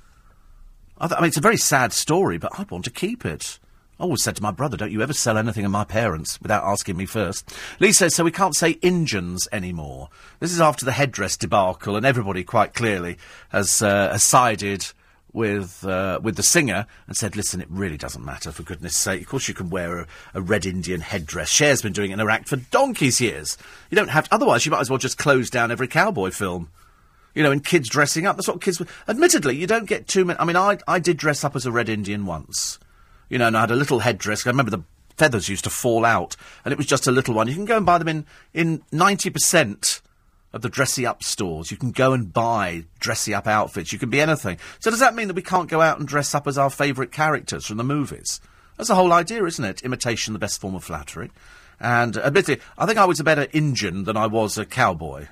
I, th- I mean, it's a very sad story, but I want to keep it. I always said to my brother, don't you ever sell anything of my parents without asking me first. Lee says, so we can't say Injuns anymore. This is after the headdress debacle, and everybody quite clearly has, uh, has sided with uh, with the singer and said, "Listen, it really doesn't matter. For goodness' sake, of course you can wear a, a red Indian headdress. Cher's been doing it in her act for donkey's years. You don't have. To, otherwise, you might as well just close down every cowboy film." You know, and kids dressing up. That's what kids. Admittedly, you don't get too many. I mean, I I did dress up as a red Indian once. You know, and I had a little headdress. I remember the feathers used to fall out, and it was just a little one. You can go and buy them in in ninety percent of the dressy up stores. You can go and buy dressy up outfits. You can be anything. So does that mean that we can't go out and dress up as our favourite characters from the movies? That's the whole idea, isn't it? Imitation, the best form of flattery. And admittedly, I think I was a better Indian than I was a cowboy.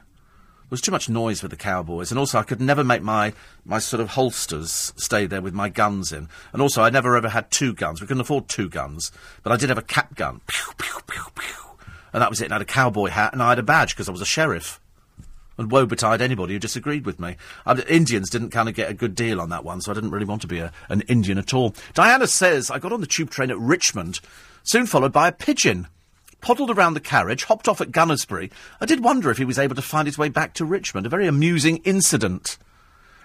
Was too much noise with the cowboys, and also I could never make my, my sort of holsters stay there with my guns in. And also, I never ever had two guns. We couldn't afford two guns, but I did have a cap gun. Pew, pew, pew, pew. And that was it. And I had a cowboy hat, and I had a badge because I was a sheriff and woe betide anybody who disagreed with me. Uh, Indians didn't kind of get a good deal on that one, so I didn't really want to be a, an Indian at all. Diana says, I got on the tube train at Richmond, soon followed by a pigeon. Poddled around the carriage, hopped off at Gunnersbury. I did wonder if he was able to find his way back to Richmond. A very amusing incident.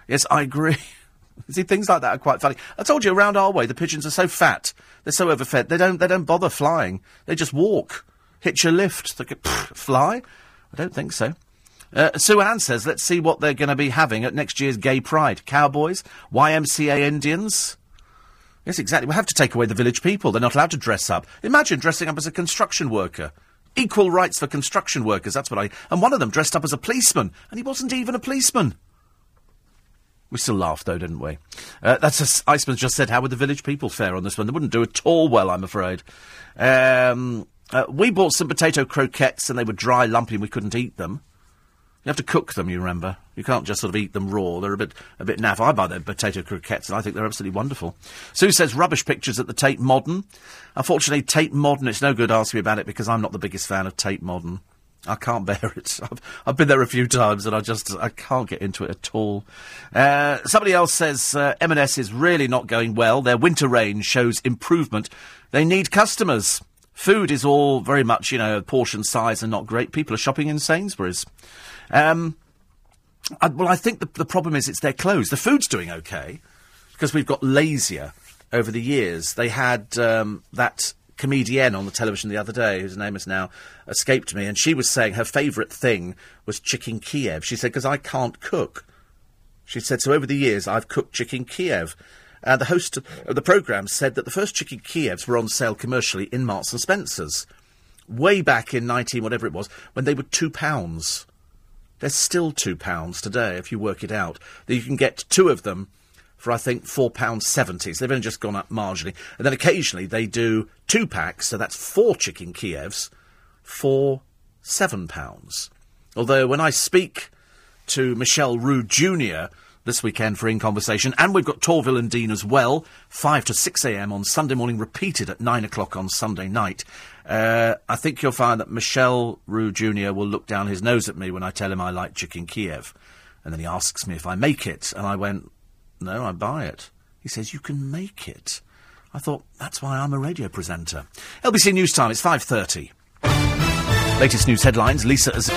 Yes, I agree. See, things like that are quite funny. I told you, around our way, the pigeons are so fat, they're so overfed, they don't, they don't bother flying. They just walk. Hitch a lift. They could, pff, fly? I don't think so. Uh, Sue Ann says, let's see what they're going to be having at next year's Gay Pride. Cowboys? YMCA Indians? Yes, exactly. We'll have to take away the village people. They're not allowed to dress up. Imagine dressing up as a construction worker. Equal rights for construction workers, that's what I... And one of them dressed up as a policeman, and he wasn't even a policeman. We still laughed, though, didn't we? Uh, that's a, Iceman just said, how would the village people fare on this one? They wouldn't do at all well, I'm afraid. Um, uh, we bought some potato croquettes, and they were dry, lumpy, and we couldn't eat them. You have to cook them, you remember. You can't just sort of eat them raw. They're a bit a bit naff. I buy their potato croquettes, and I think they're absolutely wonderful. Sue says rubbish pictures at the Tate Modern. Unfortunately, Tate Modern, it's no good asking me about it because I'm not the biggest fan of Tate Modern. I can't bear it. I've, I've been there a few times and I just I can't get into it at all. Uh, somebody else says uh, M&S is really not going well. Their winter range shows improvement. They need customers. Food is all very much, you know, portion size and not great. People are shopping in Sainsbury's. Um, I, well, I think the, the problem is it's their clothes. The food's doing okay because we've got lazier over the years. They had um, that comedienne on the television the other day, whose name has now escaped me, and she was saying her favourite thing was chicken Kiev. She said, because I can't cook. She said, so over the years I've cooked chicken Kiev. And the host of the programme said that the first chicken Kievs were on sale commercially in Marks and Spencer's. Way back in 19, whatever it was, when they were two pounds. They're still two pounds today, if you work it out. You can get two of them for I think four pounds seventy. So they've only just gone up marginally. And then occasionally they do two packs, so that's four chicken Kievs for seven pounds. Although when I speak to Michel Roux Jr. this weekend for In Conversation, and we've got Torvill and Dean as well, five to six a.m. on Sunday morning, repeated at nine o'clock on Sunday night. Uh, I think you'll find that Michel Roux Jr. will look down his nose at me when I tell him I like chicken Kiev. And then he asks me if I make it. And I went, no, I buy it. He says, You can make it. I thought, That's why I'm a radio presenter. LBC News Time, it's 5.30. Latest news headlines. Lisa has.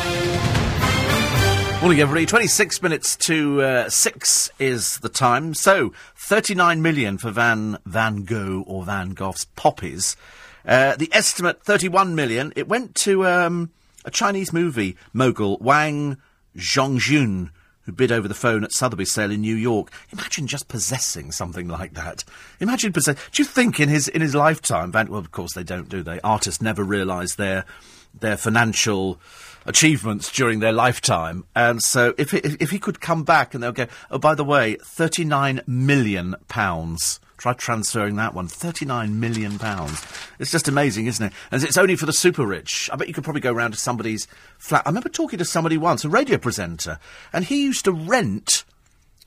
Morning, everybody. 26 minutes to uh, 6 is the time. So, 39 million for Van, Van Gogh or Van Gogh's Poppies. Uh, the estimate, 31 million. It went to um, a Chinese movie mogul, Wang Zhongjun, who bid over the phone at Sotheby's sale in New York. Imagine just possessing something like that. Imagine possess. Do you think in his in his lifetime, Van? Well, of course they don't, do they? Artists never realise their their financial achievements during their lifetime. And so if, if, if he could come back and they'll go, oh, by the way, 39 million pounds. Try transferring that one. £39 million. It's just amazing, isn't it? And it's only for the super rich. I bet you could probably go round to somebody's flat. I remember talking to somebody once, a radio presenter, and he used to rent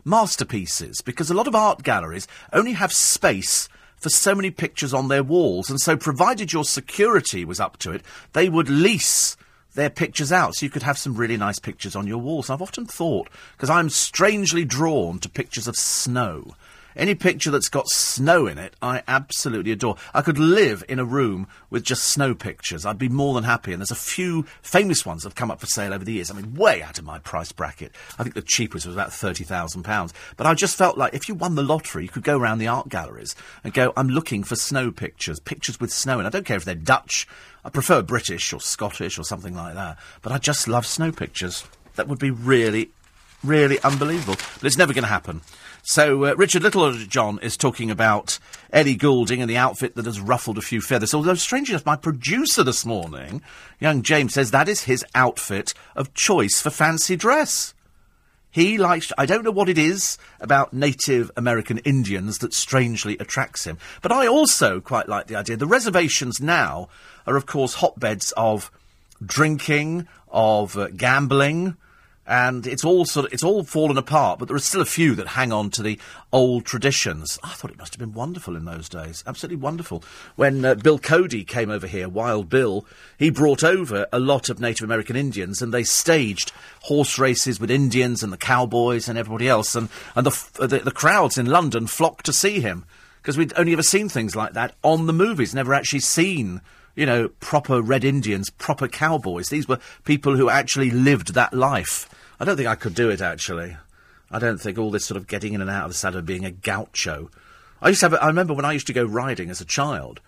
masterpieces because a lot of art galleries only have space for so many pictures on their walls. And so, provided your security was up to it, they would lease their pictures out so you could have some really nice pictures on your walls. I've often thought, because I'm strangely drawn to pictures of snow. Any picture that's got snow in it, I absolutely adore. I could live in a room with just snow pictures. I'd be more than happy. And there's a few famous ones that have come up for sale over the years. I mean, way out of my price bracket. I think the cheapest was about £30,000. But I just felt like if you won the lottery, you could go around the art galleries and go, I'm looking for snow pictures, pictures with snow. And I don't care if they're Dutch. I prefer British or Scottish or something like that. But I just love snow pictures. That would be really, really unbelievable. But it's never going to happen. So uh, Richard Littlejohn is talking about Ellie Goulding and the outfit that has ruffled a few feathers. Although, strangely enough, my producer this morning, young James, says that is his outfit of choice for fancy dress. He likes, I don't know what it is about Native American Indians that strangely attracts him, but I also quite like the idea. The reservations now are, of course, hotbeds of drinking, of uh, gambling, and it's all sort of, it's all fallen apart, but there are still a few that hang on to the old traditions. I thought it must have been wonderful in those days, absolutely wonderful. When uh, Bill Cody came over here, Wild Bill, he brought over a lot of Native American Indians, and they staged horse races with Indians and the cowboys and everybody else, and and the uh, the, the crowds in London flocked to see him because we'd only ever seen things like that on the movies, never actually seen you know, proper Red Indians, proper cowboys. These were people who actually lived that life. I don't think I could do it, actually. I don't think all this sort of getting in and out of the saddle being a gaucho. I used to have, I remember when I used to go riding as a child,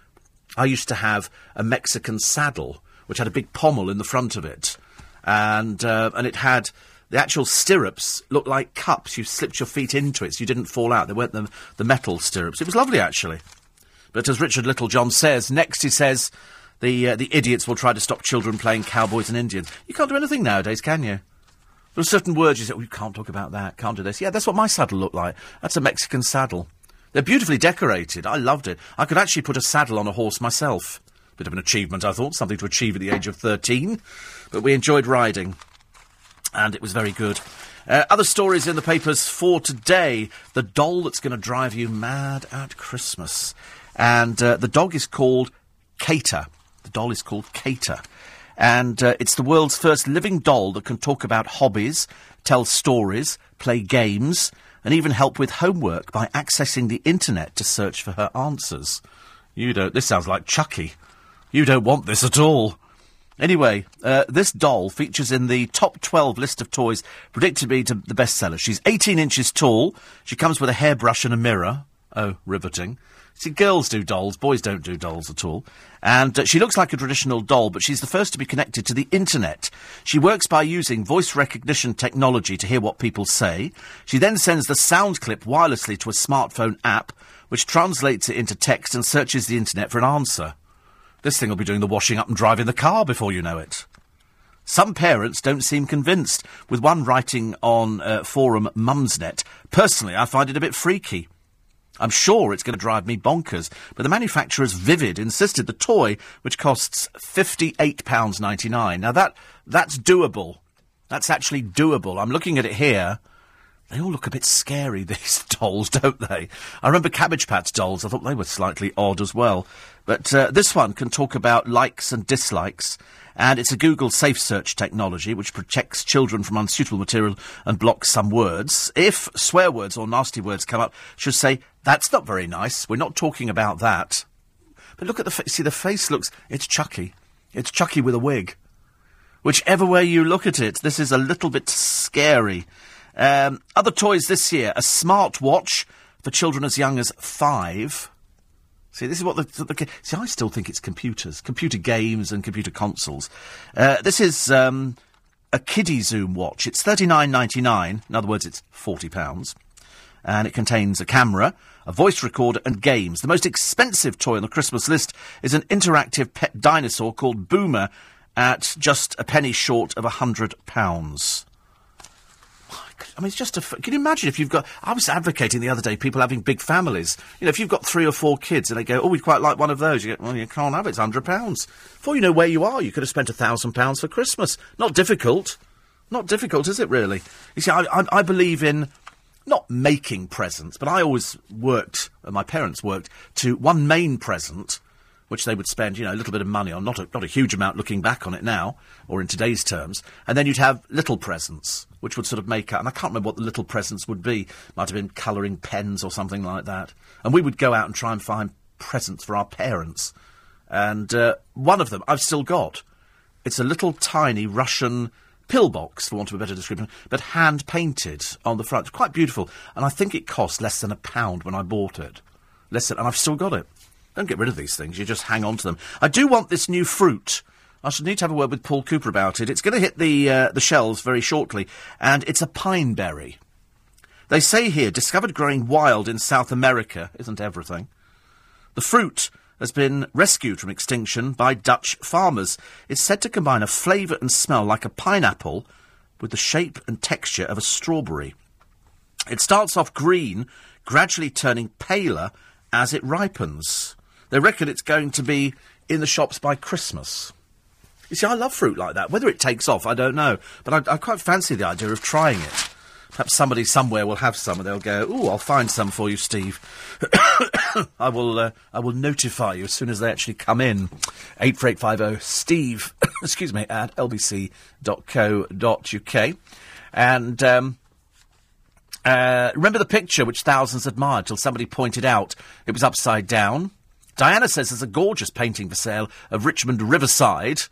I used to have a Mexican saddle, which had a big pommel in the front of it. And, uh, and it had, the actual stirrups looked like cups. You slipped your feet into it so you didn't fall out. They weren't the, the metal stirrups. It was lovely, actually. But as Richard Littlejohn says, next he says, the, uh, the idiots will try to stop children playing cowboys and Indians. You can't do anything nowadays, can you? There are certain words you say, oh, you can't talk about that, can't do this. Yeah, that's what my saddle looked like. That's a Mexican saddle. They're beautifully decorated. I loved it. I could actually put a saddle on a horse myself. Bit of an achievement, I thought, something to achieve at the age of 13. But we enjoyed riding, and it was very good. Uh, other stories in the papers for today. The doll that's going to drive you mad at Christmas. And uh, the dog is called Cater. The doll is called Cater. And uh, it's the world's first living doll that can talk about hobbies, tell stories, play games, and even help with homework by accessing the internet to search for her answers. You don't. This sounds like Chucky. You don't want this at all. Anyway, uh, this doll features in the top 12 list of toys predicted to be the bestseller. She's 18 inches tall. She comes with a hairbrush and a mirror. Oh, riveting. See, girls do dolls, boys don't do dolls at all. And uh, she looks like a traditional doll, but she's the first to be connected to the internet. She works by using voice recognition technology to hear what people say. She then sends the sound clip wirelessly to a smartphone app, which translates it into text and searches the internet for an answer. This thing will be doing the washing up and driving the car before you know it. Some parents don't seem convinced, with one writing on uh, forum Mumsnet. Personally, I find it a bit freaky. I'm sure it's going to drive me bonkers, but the manufacturer's Vivid insisted the toy, which costs £58.99. Now that, that's doable. That's actually doable. I'm looking at it here. They all look a bit scary, these dolls, don't they? I remember Cabbage Patch dolls. I thought they were slightly odd as well. But uh, this one can talk about likes and dislikes, and it's a Google Safe Search technology which protects children from unsuitable material and blocks some words. If swear words or nasty words come up, should say That's not very nice. We're not talking about that. But look at the face. See, the face looks. It's Chucky. It's Chucky with a wig. Whichever way you look at it, this is a little bit scary. Um, other toys this year a smartwatch for children as young as five. See, this is what the, the, see. I still think it's computers, computer games, and computer consoles. Uh, this is um, a Kidizoom watch. It's thirty nine ninety nine. In other words, it's forty pounds, and it contains a camera, a voice recorder, and games. The most expensive toy on the Christmas list is an interactive pet dinosaur called Boomer, at just a penny short of a hundred pounds. I mean, it's just a. F- can you imagine if you've got? I was advocating the other day people having big families. You know, if you've got three or four kids and they go, "Oh, we'd quite like one of those," you go, "Well, you can't have it. It's hundred pounds." Before you know where you are, you could have spent a thousand pounds for Christmas. Not difficult. Not difficult, is it? Really? You see, I, I, I believe in not making presents, but I always worked. Uh, my parents worked to one main present which they would spend, you know, a little bit of money on, not a, not a huge amount looking back on it now, or in today's terms. And then you'd have little presents, which would sort of make up, and I can't remember what the little presents would be. Might have been colouring pens or something like that. And we would go out and try and find presents for our parents. And uh, one of them I've still got. It's a little tiny Russian pillbox, for want of a better description, but hand painted on the front. Quite beautiful. And I think it cost less than a pound when I bought it. Less than, and I've still got it. Don't get rid of these things. You just hang on to them. I do want this new fruit. I should need to have a word with Paul Cooper about it. It's going to hit the uh, the shelves very shortly, and it's a pine berry. They say here, discovered growing wild in South America, isn't everything. The fruit has been rescued from extinction by Dutch farmers. It's said to combine a flavour and smell like a pineapple with the shape and texture of a strawberry. It starts off green, gradually turning paler as it ripens. They reckon it's going to be in the shops by Christmas. You see, I love fruit like that. Whether it takes off, I don't know. But I, I quite fancy the idea of trying it. Perhaps somebody somewhere will have some, and they'll go, "Oh, I'll find some for you, Steve." I will. Uh, I will notify you as soon as they actually come in. Eight four eight five zero Steve. excuse me at lbc.co.uk, and um, uh, remember the picture which thousands admired till somebody pointed out it was upside down. Diana says there's a gorgeous painting for sale of Richmond Riverside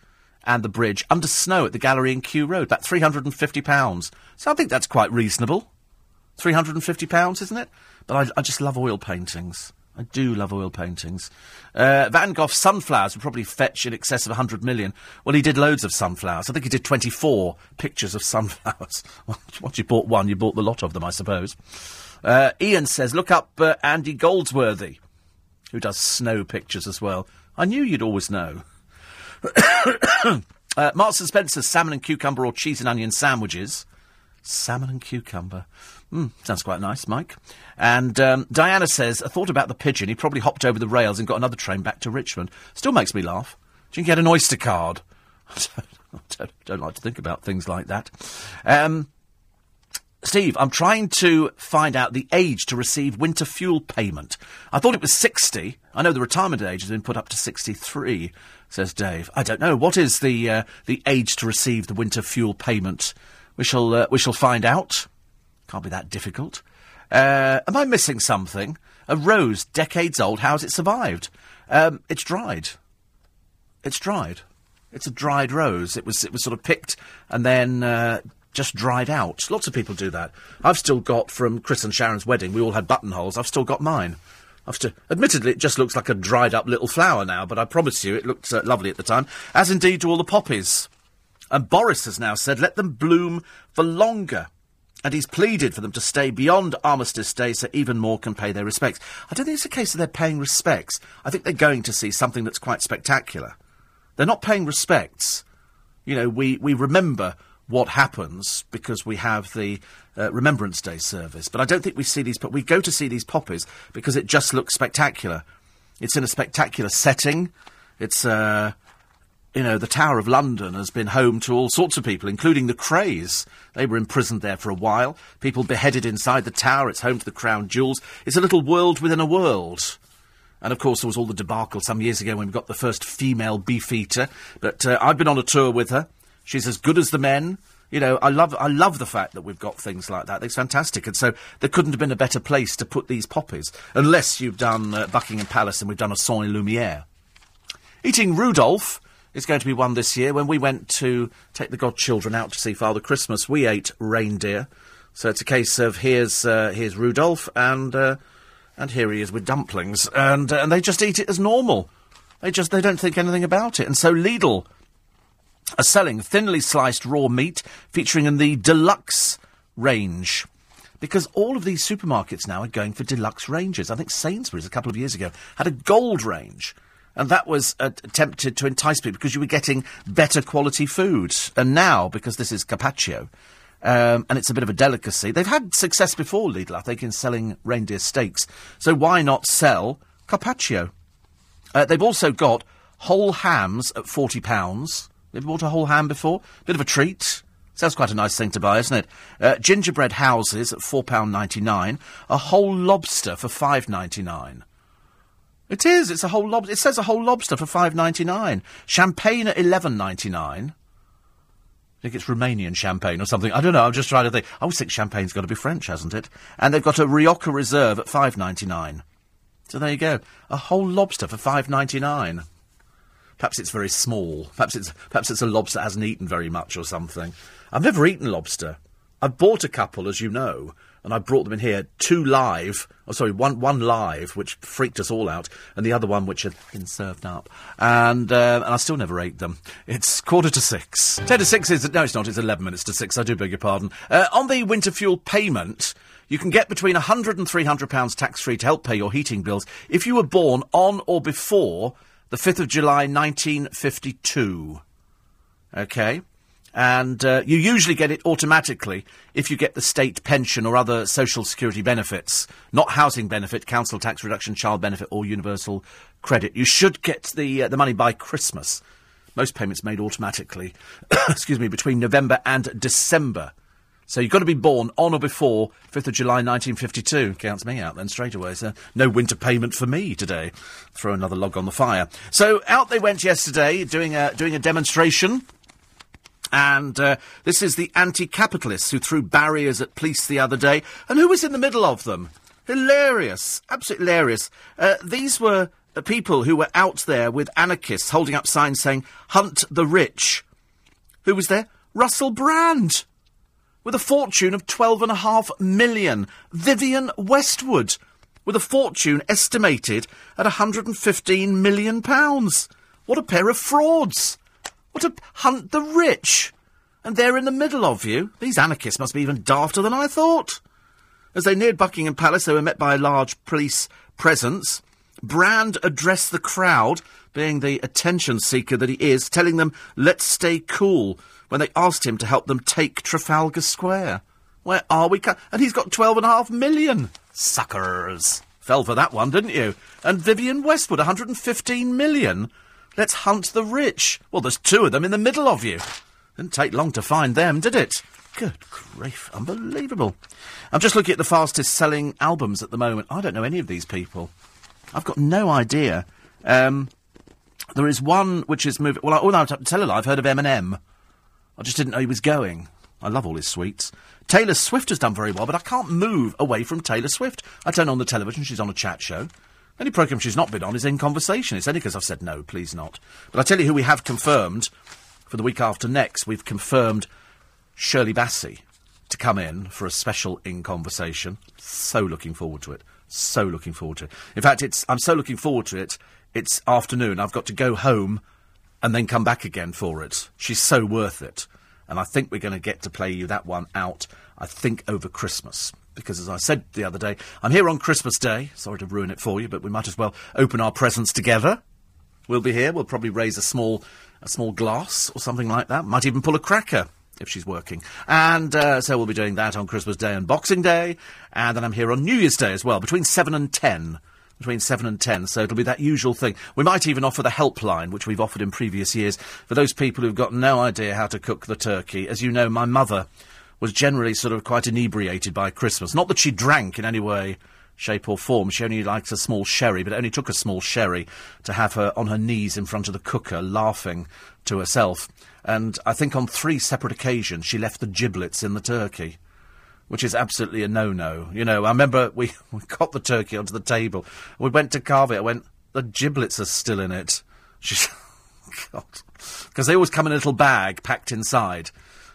and the bridge under snow at the gallery in Kew Road. About £350. So I think that's quite reasonable. £350, isn't it? But I, I just love oil paintings. I do love oil paintings. Uh, Van Gogh's sunflowers would probably fetch in excess of 100 million. Well, he did loads of sunflowers. I think he did 24 pictures of sunflowers. Once you bought one, you bought the lot of them, I suppose. Uh, Ian says, look up uh, Andy Goldsworthy who does snow pictures as well. I knew you'd always know. uh, Marks and Spencer's salmon and cucumber or cheese and onion sandwiches. Salmon and cucumber. Mm, sounds quite nice, Mike. And um, Diana says, I thought about the pigeon. He probably hopped over the rails and got another train back to Richmond. Still makes me laugh. Do you get an Oyster card? I don't, don't, don't, like to think about things like that. Um, Steve, I'm trying to find out the age to receive winter fuel payment. I thought it was 60. I know the retirement age has been put up to 63, says Dave. I don't know. What is the, uh, the age to receive the winter fuel payment? We shall, uh, we shall find out. Can't be that difficult. Uh, am I missing something? A rose, decades old, how's it survived? Um, it's dried. It's dried. It's a dried rose. It was, it was sort of picked and then uh, just dried out. Lots of people do that. I've still got from Chris and Sharon's wedding. We all had buttonholes. I've still got mine. I've still, admittedly, it just looks like a dried up little flower now, but I promise you, it looked uh, lovely at the time, as indeed do all the poppies. And Boris has now said, let them bloom for longer. And he's pleaded for them to stay beyond Armistice Day so even more can pay their respects. I don't think it's a case of they're paying respects. I think they're going to see something that's quite spectacular. They're not paying respects. You know, we, we remember what happens because we have the uh, Remembrance Day service. But I don't think we see these. But we go to see these poppies because it just looks spectacular. It's in a spectacular setting. It's uh, you know the Tower of London has been home to all sorts of people, including the Krays. They were imprisoned there for a while. People beheaded inside the tower. It's home to the crown jewels. It's a little world within a world. And of course, there was all the debacle some years ago when we got the first female beefeater. But uh, I've been on a tour with her. She's as good as the men. You know, I love I love the fact that we've got things like that. It's fantastic, and so there couldn't have been a better place to put these poppies, unless you've done uh, Buckingham Palace and we've done a Saint Lumiere. Eating Rudolph is going to be one this year. When we went to take the godchildren out to see Father Christmas, we ate reindeer. So it's a case of here's uh, here's Rudolph and uh, and here he is with dumplings, and uh, and they just eat it as normal. They just they don't think anything about it, and so Lidl are selling thinly sliced raw meat featuring in the deluxe range. Because all of these supermarkets now are going for deluxe ranges. I think Sainsbury's a couple of years ago had a gold range. And that was uh, attempted to entice people because you were getting better quality food. And now, because this is carpaccio, um, and it's a bit of a delicacy, they've had success before, Lidl, I think, in selling reindeer steaks. So why not sell carpaccio? Uh, they've also got whole hams at £40. You bought a whole ham before? Bit of a treat. Sounds quite a nice thing to buy, isn't it? Uh, gingerbread houses at £4.99. A whole lobster for five ninety nine. It is. It's a whole lobster. It says a whole lobster for five ninety nine. Champagne at eleven ninety nine. I think it's Romanian champagne or something. I don't know. I'm just trying to think. I always think champagne's got to be French, hasn't it? And they've got a Rioja Reserve at five ninety nine. So there you go. A whole lobster for five ninety nine. Perhaps it's very small. Perhaps it's perhaps it's a lobster that hasn't eaten very much or something. I've never eaten lobster. I've bought a couple, as you know, and I brought them in here. Two live, oh sorry, one one live, which freaked us all out, and the other one which had been served up, and uh, and I still never ate them. It's quarter to six. Ten to six is no, it's not. It's eleven minutes to six. I do beg your pardon. Uh, on the winter fuel payment. You can get between £100 and £300 tax free to help pay your heating bills if you were born on or before the 5th of July 1952. Okay? and uh, you usually get it automatically if you get the state pension or other social security benefits, not housing benefit, council tax reduction, child benefit, or universal credit. You should get the uh, the money by Christmas. Most payments made automatically. excuse me, between November and December. So you've got to be born on or before 5th of July 1952. Counts me out then straight away. So no winter payment for me today. Throw another log on the fire. So out they went yesterday doing a, doing a demonstration and uh, this is the anti capitalists who threw barriers at police the other day. And who was in the middle of them? Hilarious. Absolutely hilarious. Uh, these were the people who were out there with anarchists holding up signs saying, Hunt the rich. Who was there? Russell Brand. With a fortune of twelve and a half million. Vivienne Westwood. With a fortune estimated at 115 million pounds. What a pair of frauds. What a hunt the rich! And they're in the middle of you. These anarchists must be even dafter than I thought. As they neared Buckingham Palace, they were met by a large police presence. Brand addressed the crowd, being the attention seeker that he is, telling them, let's stay cool, when they asked him to help them take Trafalgar Square. Where are we? Co-? And he's got twelve and a half million. Suckers. Fell for that one, didn't you? And Vivienne Westwood, 115 million. Let's hunt the rich. Well, there's two of them in the middle of you. Didn't take long to find them, did it? Good grief, unbelievable. I'm just looking at the fastest selling albums at the moment. I don't know any of these people. I've got no idea. Um, there is one which is moving. Well, I, oh, no, to tell lie, I've heard of Eminem. I just didn't know he was going. I love all his sweets. Taylor Swift has done very well, but I can't move away from Taylor Swift. I turn on the television, she's on a chat show. Any programme she's not been on is in conversation. It's only because I've said no, please not. But I tell you who we have confirmed for the week after next. We've confirmed Shirley Bassey to come in for a special in conversation. So looking forward to it. So looking forward to it. In fact, it's I'm so looking forward to it. It's afternoon. I've got to go home and then come back again for it. She's so worth it. And I think we're going to get to play you that one out, I think, over Christmas because, as I said the other day, I'm here on Christmas Day. Sorry to ruin it for you, but we might as well open our presents together. We'll be here. We'll probably raise a small, a small glass or something like that. Might even pull a cracker if she's working. And uh, so we'll be doing that on Christmas Day and Boxing Day. And then I'm here on New Year's Day as well, between 7 and 10. Between 7 and 10, so it'll be that usual thing. We might even offer the helpline, which we've offered in previous years, for those people who've got no idea how to cook the turkey. As you know, my mother was generally sort of quite inebriated by Christmas. Not that she drank in any way shape or form. She only likes a small sherry, but it only took a small sherry to have her on her knees in front of the cooker, laughing to herself. And I think on three separate occasions she left the giblets in the turkey which is absolutely a no-no. You know, I remember we, we got the turkey onto the table. We went to carve it. I went, the giblets are still in it. She's, God, because they always come in a little bag packed inside.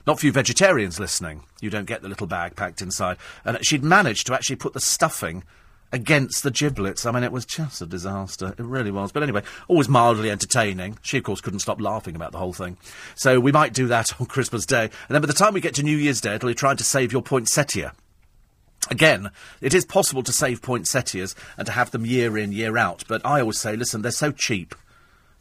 Not for you vegetarians listening, you don't get the little bag packed inside. And she'd managed to actually put the stuffing against the giblets. I mean, it was just a disaster. It really was. But anyway, always mildly entertaining. She, of course, couldn't stop laughing about the whole thing. So we might do that on Christmas Day. And then by the time we get to New Year's Day, it'll be trying to save your poinsettia. Again, it is possible to save poinsettias and to have them year in, year out. But I always say, listen, they're so cheap.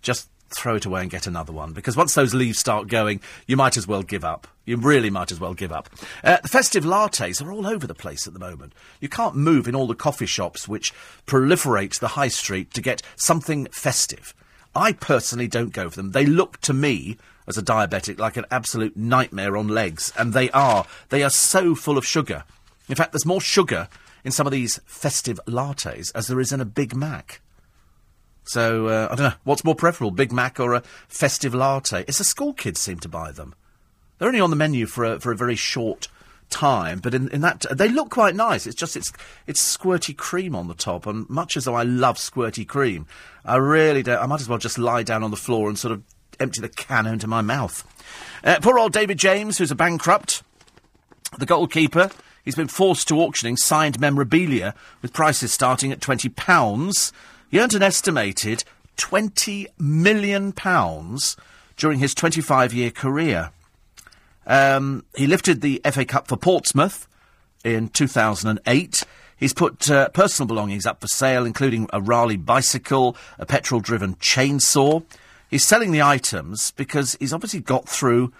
Just throw it away and get another one. Because once those leaves start going, you might as well give up. You really might as well give up. Uh, the festive lattes are all over the place at the moment. You can't move in all the coffee shops which proliferate the high street to get something festive. I personally don't go for them. They look to me, as a diabetic, like an absolute nightmare on legs. And they are. They are so full of sugar. In fact, there's more sugar in some of these festive lattes as there is in a Big Mac. So, uh, I don't know, what's more preferable, Big Mac or a festive latte? It's the school kids seem to buy them. They're only on the menu for a, for a very short time, but in, in that, they look quite nice. It's just, it's, it's squirty cream on the top, and much as though I love squirty cream, I really don't, I might as well just lie down on the floor and sort of empty the can into my mouth. Uh, poor old David James, who's a bankrupt, the goalkeeper, he's been forced to auctioning signed memorabilia with prices starting at £20. He earned an estimated £20 million during his 25 year career. Um, he lifted the FA Cup for Portsmouth in 2008. He's put uh, personal belongings up for sale, including a Raleigh bicycle, a petrol driven chainsaw. He's selling the items because he's obviously got through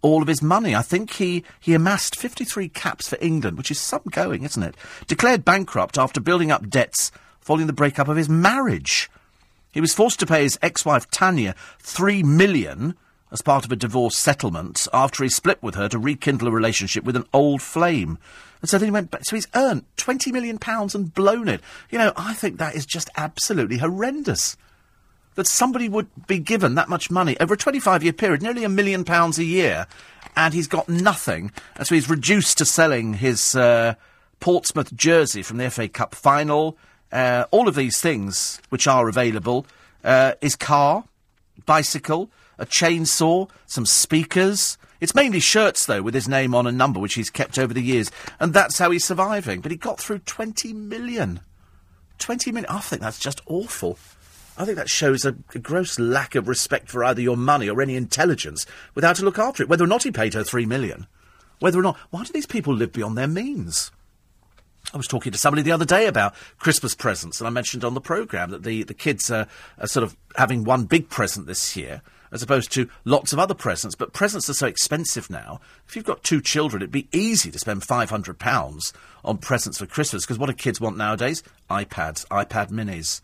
all of his money. I think he, he amassed 53 caps for England, which is some going, isn't it? Declared bankrupt after building up debts following the breakup of his marriage. He was forced to pay his ex-wife Tanya three million as part of a divorce settlement after he split with her to rekindle a relationship with an old flame. And so then he went back. So he's earned twenty million pounds and blown it. You know, I think that is just absolutely horrendous. That somebody would be given that much money over a twenty-five year period, nearly a million pounds a year, and he's got nothing. And so he's reduced to selling his uh, Portsmouth jersey from the FA Cup final uh, all of these things which are available uh, is car, bicycle, a chainsaw, some speakers. It's mainly shirts, though, with his name on a number, which he's kept over the years. And that's how he's surviving. But he got through 20 million. 20 million. I think that's just awful. I think that shows a, a, gross lack of respect for either your money or any intelligence without to look after it. Whether or not he paid her three million. Whether or not. Why do these people live beyond their means? I was talking to somebody the other day about Christmas presents, and I mentioned on the programme that the, the kids are, are sort of having one big present this year as opposed to lots of other presents. But presents are so expensive now. If you've got two children, it'd be easy to spend £500 on presents for Christmas because what do kids want nowadays? iPads, iPad minis.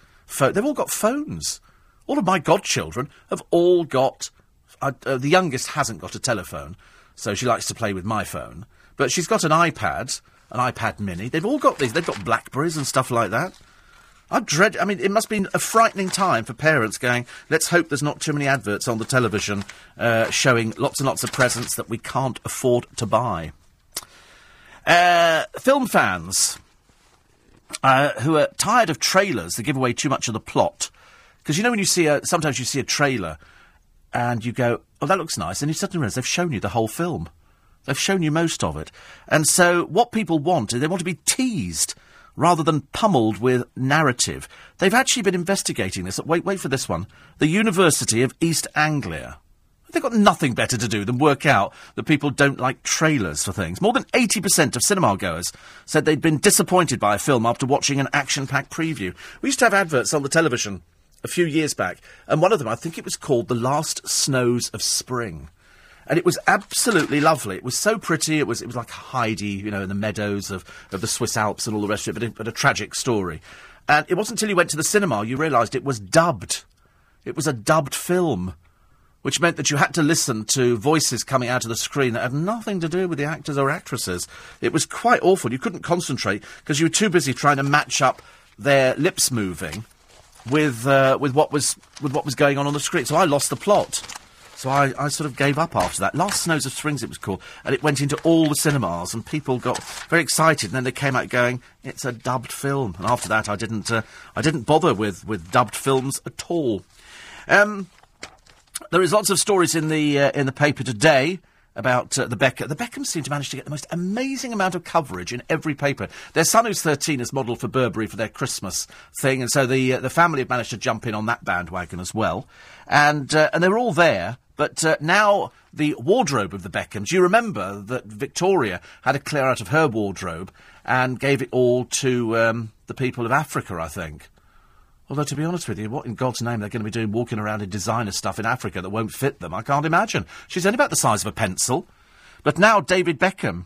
They've all got phones. All of my godchildren have all got. Uh, uh, the youngest hasn't got a telephone, so she likes to play with my phone. But she's got an iPad an iPad Mini. They've all got these. They've got Blackberries and stuff like that. I dread. I mean, it must be a frightening time for parents going. Let's hope there's not too many adverts on the television uh, showing lots and lots of presents that we can't afford to buy. Uh, film fans uh, who are tired of trailers that give away too much of the plot, because you know when you see a sometimes you see a trailer and you go, "Oh, that looks nice," and you suddenly realise they've shown you the whole film. They've shown you most of it. And so what people want is they want to be teased rather than pummeled with narrative. They've actually been investigating this. Wait, wait for this one. The University of East Anglia. They've got nothing better to do than work out that people don't like trailers for things. More than 80% of cinema goers said they'd been disappointed by a film after watching an action packed preview. We used to have adverts on the television a few years back, and one of them, I think it was called The Last Snows of Spring and it was absolutely lovely. It was so pretty. It was it was like Heidi, you know, in the meadows of, of the Swiss Alps and all the rest of it, but a, but a tragic story. And it wasn't until you went to the cinema you realised it was dubbed. It was a dubbed film. which meant that you had to listen to voices coming out of the screen that had nothing to do with the actors or actresses. It was quite awful. You couldn't concentrate because you were too busy trying to match up their lips moving with uh, with what was with what was going on on the screen. So I lost the plot. So I, I sort of gave up after that. Last Snows of Springs it was called, and it went into all the cinemas, and people got very excited. And then they came out going, "It's a dubbed film." And after that, I didn't uh, I didn't bother with with dubbed films at all. Um, there is lots of stories in the uh, in the paper today about uh, the Beckham. The Beckhams seem to manage to get the most amazing amount of coverage in every paper. Their son, who's 13, is modelled for Burberry for their Christmas thing, and so the uh, the family have managed to jump in on that bandwagon as well. And uh, and they're all there. But uh, now the wardrobe of the Beckhams. You remember that Victoria had a clear out of her wardrobe and gave it all to um, the people of Africa, I think. Although, to be honest with you, what in God's name they're going to be doing walking around in designer stuff in Africa that won't fit them, I can't imagine. She's only about the size of a pencil. But now David Beckham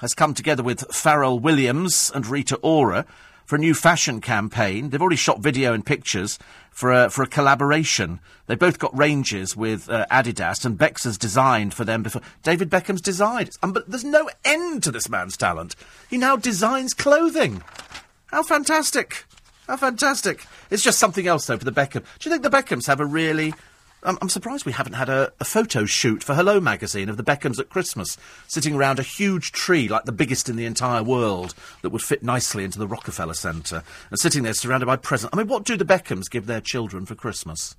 has come together with Pharrell Williams and Rita Ora for a new fashion campaign. They've already shot video and pictures for a, for a collaboration. They've both got ranges with uh, Adidas, and Bex has designed for them before. David Beckham's designed. Um, but there's no end to this man's talent. He now designs clothing. How fantastic! How fantastic! It's just something else, though, for the Beckham. Do you think the Beckhams have a really. I'm, I'm surprised we haven't had a, a, photo shoot for Hello magazine of the Beckhams at Christmas, sitting around a huge tree, like the biggest in the entire world, that would fit nicely into the Rockefeller Centre, and sitting there surrounded by presents. I mean, what do the Beckhams give their children for Christmas?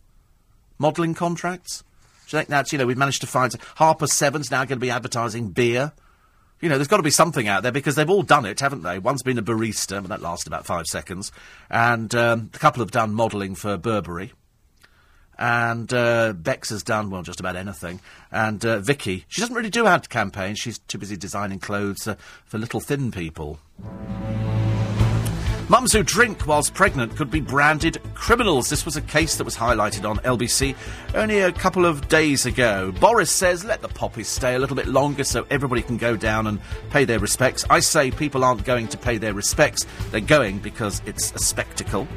Modelling contracts? Do you think that's, you know, we've managed to find. Harper Seven's now going to be advertising beer. You know, there's got to be something out there because they've all done it, haven't they? One's been a barista, but that lasted about five seconds. And um, a couple have done modelling for Burberry. And uh, Bex has done, well, just about anything. And uh, Vicky, she doesn't really do ad campaigns. She's too busy designing clothes uh, for little thin people. Mums who drink whilst pregnant could be branded criminals. This was a case that was highlighted on LBC only a couple of days ago. Boris says let the poppies stay a little bit longer so everybody can go down and pay their respects. I say people aren't going to pay their respects, they're going because it's a spectacle.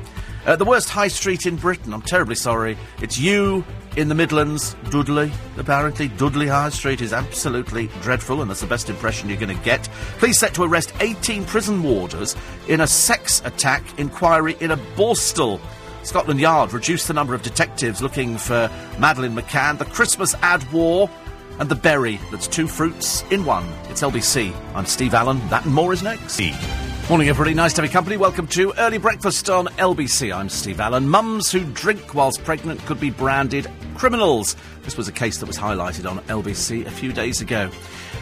Uh, the worst high street in Britain. I'm terribly sorry. It's you in the Midlands, Dudley. Apparently, Dudley High Street is absolutely dreadful, and that's the best impression you're going to get. Police set to arrest 18 prison warders in a sex attack inquiry in a Borstal. Scotland Yard reduced the number of detectives looking for Madeleine McCann. The Christmas ad war and the berry that's two fruits in one. It's LBC. I'm Steve Allen. That and more is next. Morning, everybody. Nice to have your company. Welcome to Early Breakfast on LBC. I'm Steve Allen. Mums who drink whilst pregnant could be branded criminals. This was a case that was highlighted on LBC a few days ago.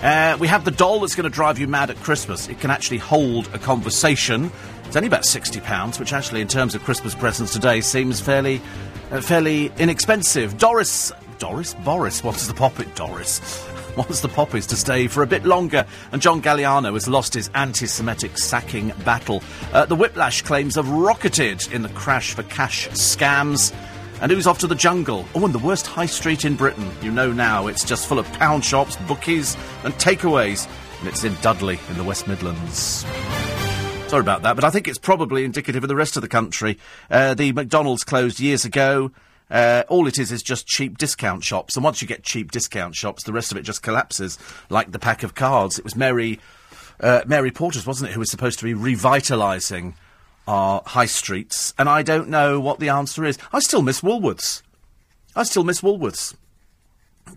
Uh, we have the doll that's going to drive you mad at Christmas. It can actually hold a conversation. It's only about £60, which actually, in terms of Christmas presents today, seems fairly, uh, fairly inexpensive. Doris. Doris? Boris What's the poppet. Doris wants the poppies to stay for a bit longer, and John Galliano has lost his anti Semitic sacking battle. Uh, the Whiplash claims have rocketed in the crash for cash scams. And who's off to the jungle? Oh, and the worst high street in Britain. You know now, it's just full of pound shops, bookies, and takeaways. And it's in Dudley, in the West Midlands. Sorry about that, but I think it's probably indicative of the rest of the country. Uh, the McDonald's closed years ago. Uh, all it is is just cheap discount shops, and once you get cheap discount shops, the rest of it just collapses like the pack of cards. It was Mary, uh, Mary Portas, wasn't it, who was supposed to be revitalising our high streets, and I don't know what the answer is. I still miss Woolworths. I still miss Woolworths.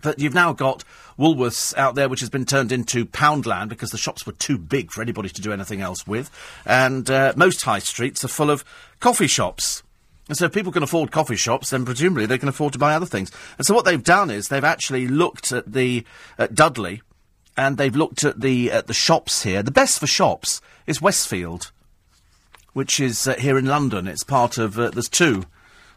But you've now got Woolworths out there, which has been turned into Poundland because the shops were too big for anybody to do anything else with. And uh, most high streets are full of coffee shops. And so if people can afford coffee shops, then presumably they can afford to buy other things. And so what they've done is they've actually looked at the at Dudley, and they've looked at the at the shops here. The best for shops is Westfield, which is uh, here in London. It's part of uh, there's two.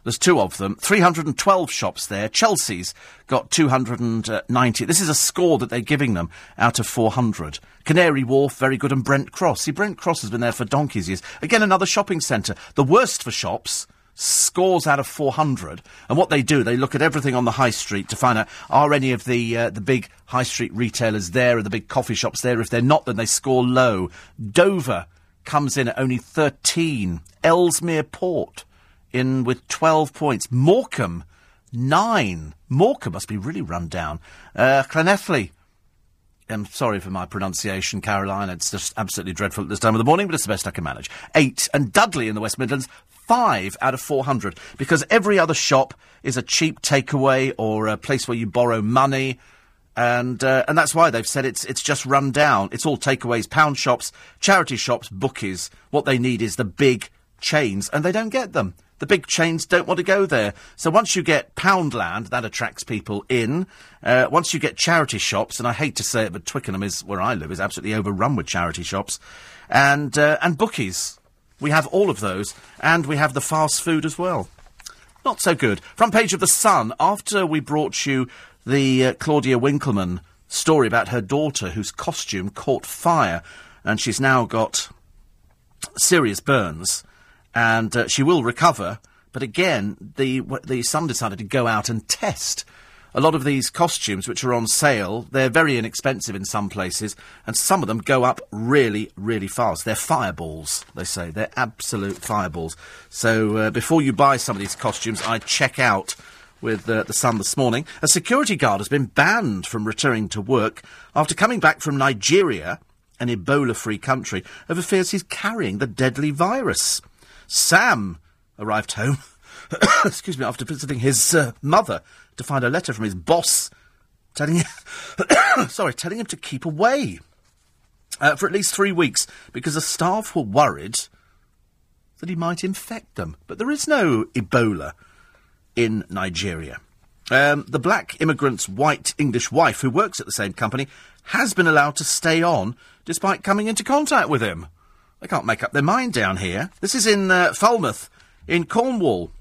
There's two of them. 312 shops there. Chelsea's got 290. This is a score that they're giving them out of 400. Canary Wharf, very good. And Brent Cross. See, Brent Cross has been there for donkey's years. Again, another shopping centre. The worst for shops scores out of 400. And what they do, they look at everything on the high street to find out are any of the uh, the big high street retailers there, or the big coffee shops there. If they're not, then they score low. Dover comes in at only 13. Ellesmere Port in with 12 points. Morecambe, nine. Morecambe must be really run down. Uh, Llanelli. I'm sorry for my pronunciation, Caroline. It's just absolutely dreadful at this time of the morning, but it's the best I can manage. Eight. And Dudley in the West Midlands, five out of 400. Because every other shop is a cheap takeaway or a place where you borrow money. And, uh, and that's why they've said it's, it's just run down. It's all takeaways, pound shops, charity shops, bookies. What they need is the big chains, and they don't get them. The big chains don't want to go there. So once you get Poundland, that attracts people in. Uh, once you get charity shops, and I hate to say it, but Twickenham is where I live is absolutely overrun with charity shops, and uh, and bookies. We have all of those, and we have the fast food as well. Not so good. Front page of the Sun. After we brought you the uh, Claudia Winkleman story about her daughter whose costume caught fire, and she's now got serious burns and uh, she will recover. But again, the the Sun decided to go out and test a lot of these costumes, which are on sale. They're very inexpensive in some places, and some of them go up really, really fast. They're fireballs, they say. They're absolute fireballs. So uh, before you buy some of these costumes, I check out with uh, the Sun this morning. A security guard has been banned from returning to work after coming back from Nigeria, an Ebola-free country, over fears he's carrying the deadly virus. Sam arrived home, excuse me, after visiting his uh, mother to find a letter from his boss telling him, sorry, telling him to keep away uh, for at least three weeks because the staff were worried that he might infect them. But there is no Ebola in Nigeria. Um, the black immigrant's white English wife, who works at the same company, has been allowed to stay on despite coming into contact with him. They can't make up their mind down here. This is in uh, Falmouth, in Cornwall.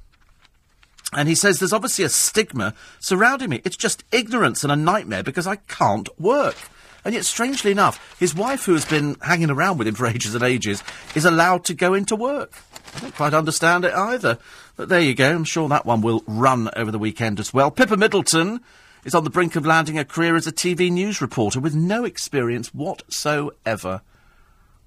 And he says there's obviously a stigma surrounding me. It's just ignorance and a nightmare because I can't work. And yet, strangely enough, his wife, who has been hanging around with him for ages and ages, is allowed to go into work. I don't quite understand it either. But there you go. I'm sure that one will run over the weekend as well. Pippa Middleton is on the brink of landing a career as a TV news reporter with no experience whatsoever.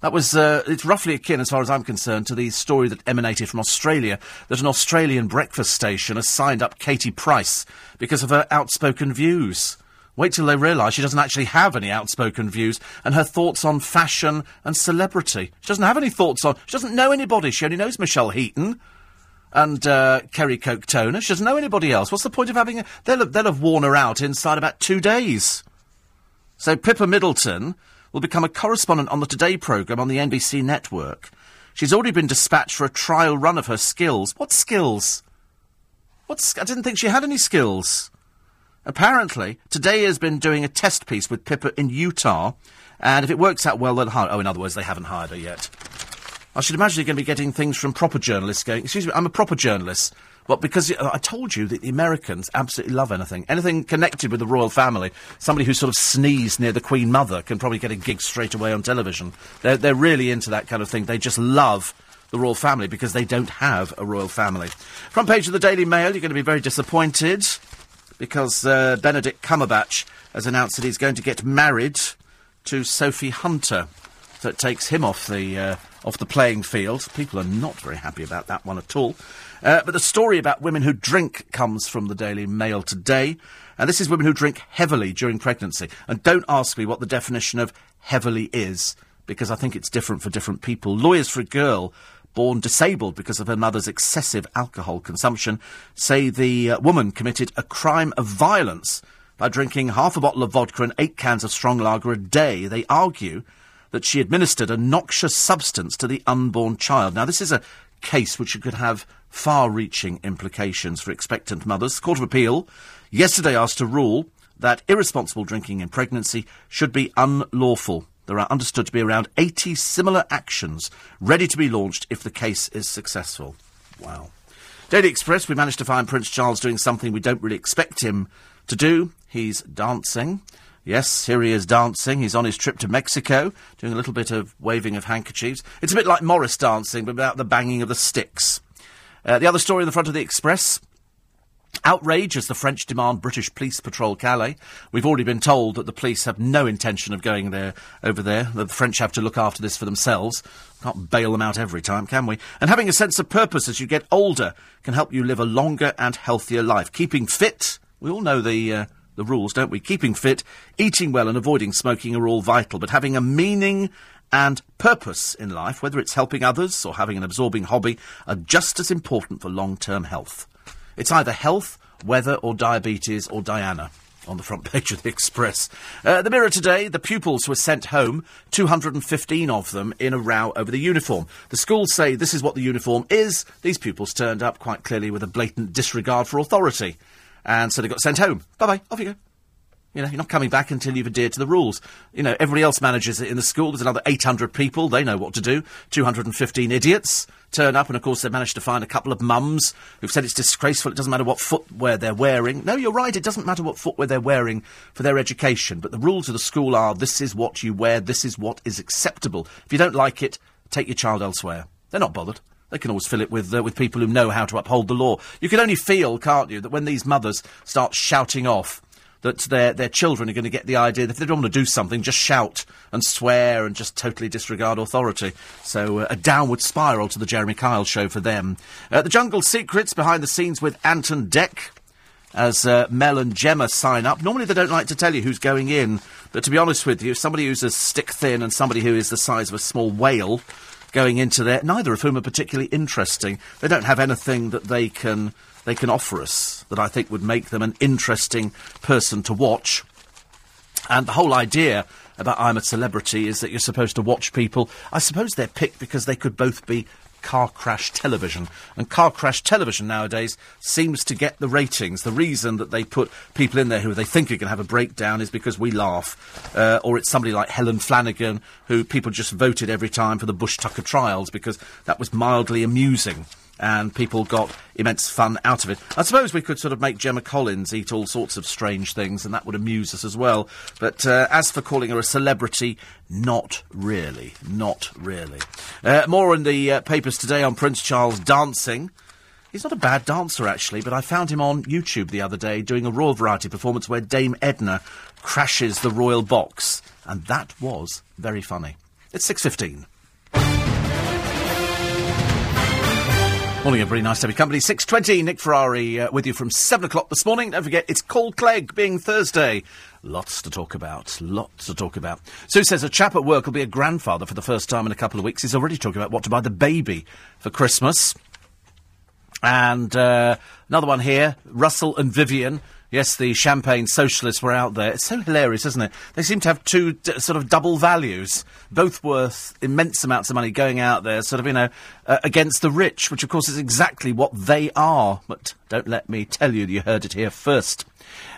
That was, uh, it's roughly akin, as far as I'm concerned, to the story that emanated from Australia that an Australian breakfast station has signed up Katie Price because of her outspoken views. Wait till they realise she doesn't actually have any outspoken views and her thoughts on fashion and celebrity. She doesn't have any thoughts on. She doesn't know anybody. She only knows Michelle Heaton and uh, Kerry Katona. She doesn't know anybody else. What's the point of having a. They'll they'll have worn her out inside about two days. So Pippa Middleton will become a correspondent on the Today programme on the NBC network. She's already been dispatched for a trial run of her skills. What skills? What I didn't think she had any skills. Apparently, Today has been doing a test piece with Pippa in Utah, and if it works out well, they'll hire. Oh, in other words, they haven't hired her yet. I should imagine you're going to be getting things from proper journalists going, excuse me, I'm a proper journalist. Well, because uh, I told you that the Americans absolutely love anything. Anything connected with the royal family. Somebody who sort of sneezed near the Queen Mother can probably get a gig straight away on television. They're, they're really into that kind of thing. They just love the royal family because they don't have a royal family. Front page of the Daily Mail, you're going to be very disappointed because uh, Benedict Cumberbatch has announced that he's going to get married to Sophie Hunter. It takes him off the, uh, off the playing field. People are not very happy about that one at all. Uh, but the story about women who drink comes from the Daily Mail today. And this is women who drink heavily during pregnancy. And don't ask me what the definition of heavily is, because I think it's different for different people. Lawyers for a girl born disabled because of her mother's excessive alcohol consumption say the uh, woman committed a crime of violence by drinking half a bottle of vodka and eight cans of strong lager a day. They argue that she administered a noxious substance to the unborn child. Now, this is a case which could have far reaching implications for expectant mothers. The Court of Appeal yesterday asked to rule that irresponsible drinking in pregnancy should be unlawful. There are understood to be around 80 similar actions ready to be launched if the case is successful. Wow. Daily Express, we managed to find Prince Charles doing something we don't really expect him to do. He's dancing. Yes, here he is dancing. He's on his trip to Mexico, doing a little bit of waving of handkerchiefs. It's a bit like Morris dancing, but without the banging of the sticks. Uh, the other story in the front of the Express Outrage as the French demand British police patrol Calais. We've already been told that the police have no intention of going there over there. The French have to look after this for themselves. Can't bail them out every time, can we? And having a sense of purpose as you get older can help you live a longer and healthier life. Keeping fit, we all know the uh, the rules, don't we? Keeping fit, eating well, and avoiding smoking are all vital. But having a meaning and purpose in life, whether it's helping others or having an absorbing hobby, are just as important for long term health. It's either health, weather, or diabetes, or Diana. On the front page of the Express. Uh, the Mirror today, the pupils were sent home, 215 of them in a row over the uniform. The schools say this is what the uniform is. These pupils turned up quite clearly with a blatant disregard for authority. And so they got sent home. Bye bye, off you go. You know, you're not coming back until you've adhered to the rules. You know, everybody else manages it in the school. There's another 800 people. They know what to do. 215 idiots turn up, and of course, they've managed to find a couple of mums who've said it's disgraceful. It doesn't matter what footwear they're wearing. No, you're right. It doesn't matter what footwear they're wearing for their education. But the rules of the school are this is what you wear, this is what is acceptable. If you don't like it, take your child elsewhere. They're not bothered. They can always fill it with uh, with people who know how to uphold the law. You can only feel, can't you, that when these mothers start shouting off that their their children are going to get the idea that if they don't want to do something, just shout and swear and just totally disregard authority. So uh, a downward spiral to the Jeremy Kyle show for them. Uh, the Jungle Secrets behind the scenes with Ant and Dec As uh, Mel and Gemma sign up. Normally they don't like to tell you who's going in, but to be honest with you, somebody who's as stick thin and somebody who is the size of a small whale going into there, neither of whom are particularly interesting. They don't have anything that they can they can offer us that I think would make them an interesting person to watch. And the whole idea about I'm a Celebrity is that you're supposed to watch people. I suppose they're picked because they could both be car crash television. And car crash television nowadays seems to get the ratings. The reason that they put people in there who they think are going to have a breakdown is because we laugh. Uh, or it's somebody like Helen Flanagan, who people just voted every time for the Bush Tucker trials because that was mildly amusing and people got immense fun out of it. I suppose we could sort of make Gemma Collins eat all sorts of strange things, and that would amuse us as well. But uh, as for calling her a celebrity, not really. Not really. Uh, more in the uh, papers today on Prince Charles dancing. He's not a bad dancer, actually, but I found him on YouTube the other day doing a Royal Variety performance where Dame Edna crashes the royal box, and that was very funny. It's 6.15. Morning, everybody. Nice to have you company. 6.20, Nick Ferrari uh, with you from 7 o'clock this morning. Don't forget, it's Call Clegg being Thursday. Lots to talk about. Lots to talk about. Sue says a chap at work will be a grandfather for the first time in a couple of weeks. He's already talking about what to buy the baby for Christmas. And uh, another one here, Russell and Vivienne Yes, the champagne socialists were out there. It's so hilarious, isn't it? They seem to have two d- sort of double values, both worth immense amounts of money going out there, sort of, you know, uh, against the rich, which of course is exactly what they are. But don't let me tell you, you heard it here first.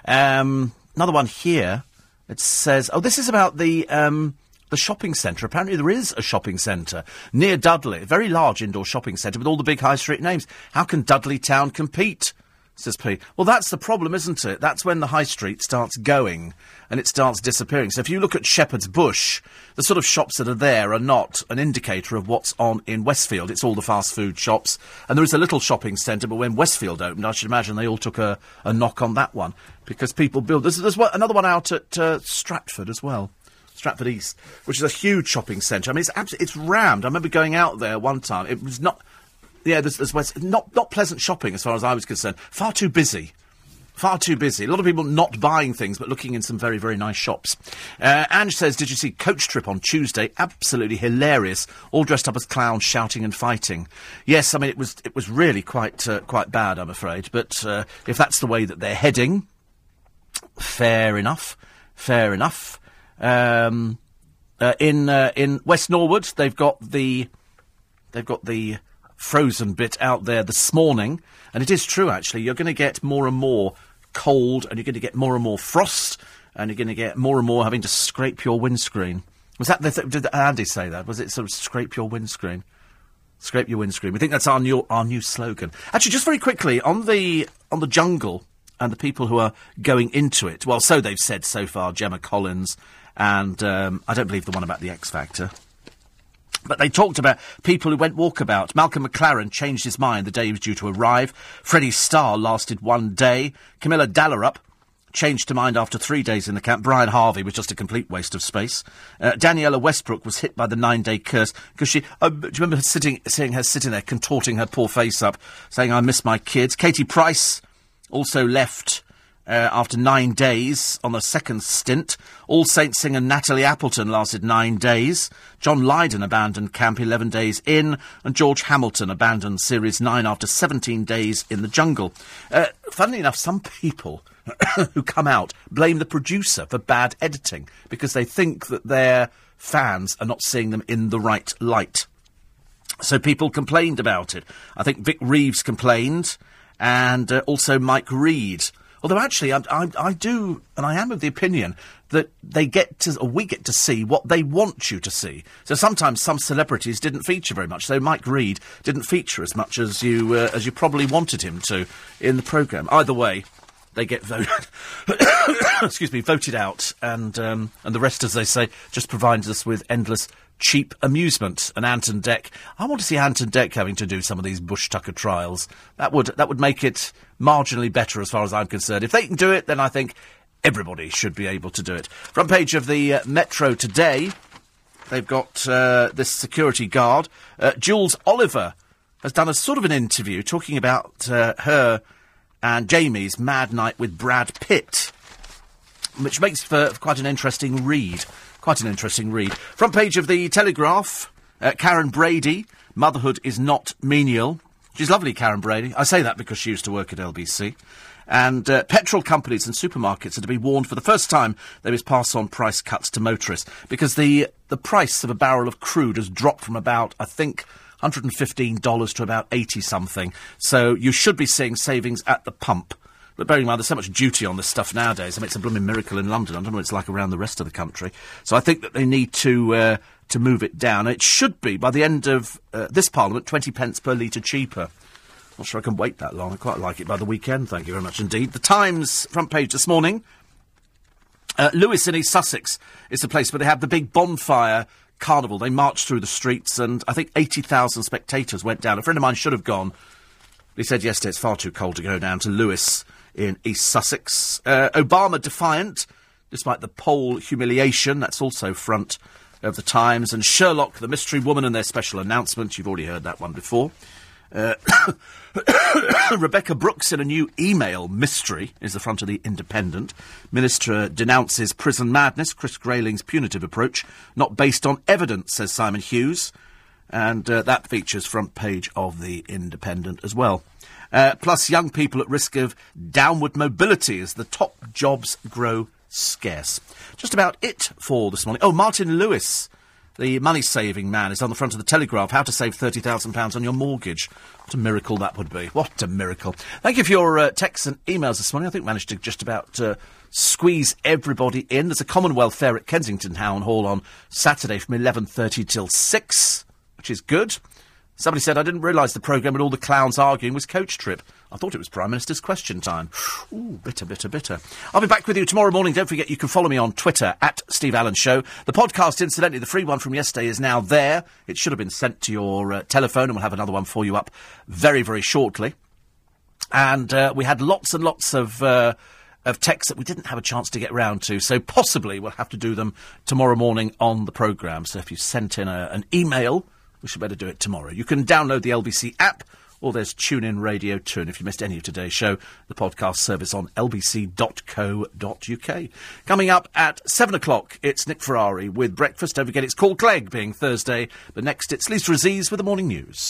Um, another one here. It says, oh, this is about the, um, the shopping centre. Apparently, there is a shopping centre near Dudley, a very large indoor shopping centre with all the big high street names. How can Dudley Town compete? Says P. Well, that's the problem, isn't it? That's when the high street starts going and it starts disappearing. So if you look at Shepherd's Bush, the sort of shops that are there are not an indicator of what's on in Westfield. It's all the fast food shops. And there is a little shopping centre, but when Westfield opened, I should imagine they all took a, a knock on that one because people build. There's, there's another one out at uh, Stratford as well. Stratford East, which is a huge shopping centre. I mean, it's absolutely, it's rammed. I remember going out there one time. It was not yeah, there's, there's not not pleasant shopping as far as I was concerned. Far too busy. Far too busy. A lot of people not buying things, but looking in some very, very nice shops. Uh, Ange says, Did you see Coach Trip on Tuesday? Absolutely hilarious. All dressed up as clowns, shouting and fighting. Yes, I mean, it was, it was really quite, uh, quite bad, I'm afraid. But uh, if that's the way that they're heading, fair enough. Fair enough. Um, uh, in, uh, in West Norwood, they've got the. They've got the frozen bit out there this morning. And it is true, actually. You're going to get more and more cold, and you're going to get more and more frost, and you're going to get more and more having to scrape your windscreen. Was that th- did Andy say that? Was it sort of scrape your windscreen? Scrape your windscreen. We think that's our new our new slogan. Actually, just very quickly on the on the jungle and the people who are going into it. Well, so they've said so far. Gemma Collins and um, I don't believe the one about the X Factor. But they talked about people who went walkabout. Malcolm McLaren changed his mind the day he was due to arrive. Freddie Starr lasted one day. Camilla Dallerup changed her mind after three days in the camp. Brian Harvey was just a complete waste of space. Uh, Danniella Westbrook was hit by the nine-day curse because she. Uh, do you remember sitting, seeing her sitting there, contorting her poor face up, saying, "I miss my kids." Katie Price also left uh, after nine days on a second stint. All Saints singer Natalie Appleton lasted nine days. John Lydon abandoned camp 11 days in, and George Hamilton abandoned Series 9 after 17 days in the jungle. Uh, funnily enough, some people who come out blame the producer for bad editing because they think that their fans are not seeing them in the right light. So people complained about it. I think Vic Reeves complained, and uh, also Mike Read. Although actually, I, I, I, do, and I am of the opinion that they get to, or we get to see what they want you to see. So sometimes some celebrities didn't feature very much. So Mike Read didn't feature as much as you uh, as you probably wanted him to in the program. Either way, they get voted. excuse me, voted out, and um, and the rest, as they say, just provides us with endless cheap amusement. And Ant and Dec, I want to see Ant and Dec having to do some of these Bush Tucker trials. That would that would make it marginally better as far as I'm concerned. If they can do it, then I think everybody should be able to do it. Front page of the uh, Metro today, they've got uh, this security guard, uh, Jules Oliver, has done a sort of an interview talking about uh, her and Jamie's Mad Night with Brad Pitt, which makes for quite an interesting read. Quite an interesting read. Front page of the Telegraph, uh, Karren Brady, Motherhood is not menial. She's lovely, Karren Brady. I say that because she used to work at LBC. And uh, petrol companies and supermarkets are to be warned for the first time there is pass on price cuts to motorists because the, the price of a barrel of crude has dropped from about, I think, $115 to about 80 something. So you should be seeing savings at the pump. But bearing in mind, there's so much duty on this stuff nowadays. I mean, it's a blooming miracle in London. I don't know what it's like around the rest of the country. So I think that they need to uh, to move it down. It should be by the end of uh, this Parliament, 20 pence per litre cheaper. Not sure I can wait that long. I quite like it by the weekend. Thank you very much indeed. The Times front page this morning. Uh, Lewes in East Sussex is the place where they have the big bonfire carnival. They marched through the streets, and I think 80,000 spectators went down. A friend of mine should have gone. He said yesterday it's far too cold to go down to Lewes in East Sussex. Uh, Obama defiant, despite the poll humiliation. That's also front of the Times. And Sherlock, the mystery woman, and their special announcement. You've already heard that one before. Uh, Rebekah Brooks in a new email mystery is the front of the Independent. Minister denounces prison madness, Chris Grayling's punitive approach, not based on evidence, says Simon Hughes. And uh, that features front page of the Independent as well. Uh, plus, young people at risk of downward mobility as the top jobs grow scarce. Just about it for this morning. Oh, Martin Lewis the money saving man is on the front of the Telegraph. How to save £30,000 on your mortgage. What a miracle that would be. What a miracle. Thank you for your uh, texts and emails this morning. I think we managed to just about uh, squeeze everybody in. There's a Commonwealth Fair at Kensington Town Hall on Saturday from 11.30 till 6, which is good. Somebody said, I didn't realise the programme and all the clowns arguing was coach trip. I thought it was Prime Minister's question time. Ooh, bitter, bitter, bitter. I'll be back with you tomorrow morning. Don't forget you can follow me on Twitter at Steve Allen Show. The podcast, incidentally, the free one from yesterday is now there. It should have been sent to your uh, telephone, and we'll have another one for you up very, very shortly. And uh, we had lots and lots of. Uh, of texts that we didn't have a chance to get round to, so possibly we'll have to do them tomorrow morning on the programme. So if you sent in a, an email, we should better do it tomorrow. You can download the LBC app or there's TuneIn Radio 2. And if you missed any of today's show, the podcast service on lbc.co.uk. Coming up at 7 o'clock, it's Nick Ferrari with breakfast. Don't forget it's Call Clegg being Thursday. But next, it's Lisa Aziz with the morning news.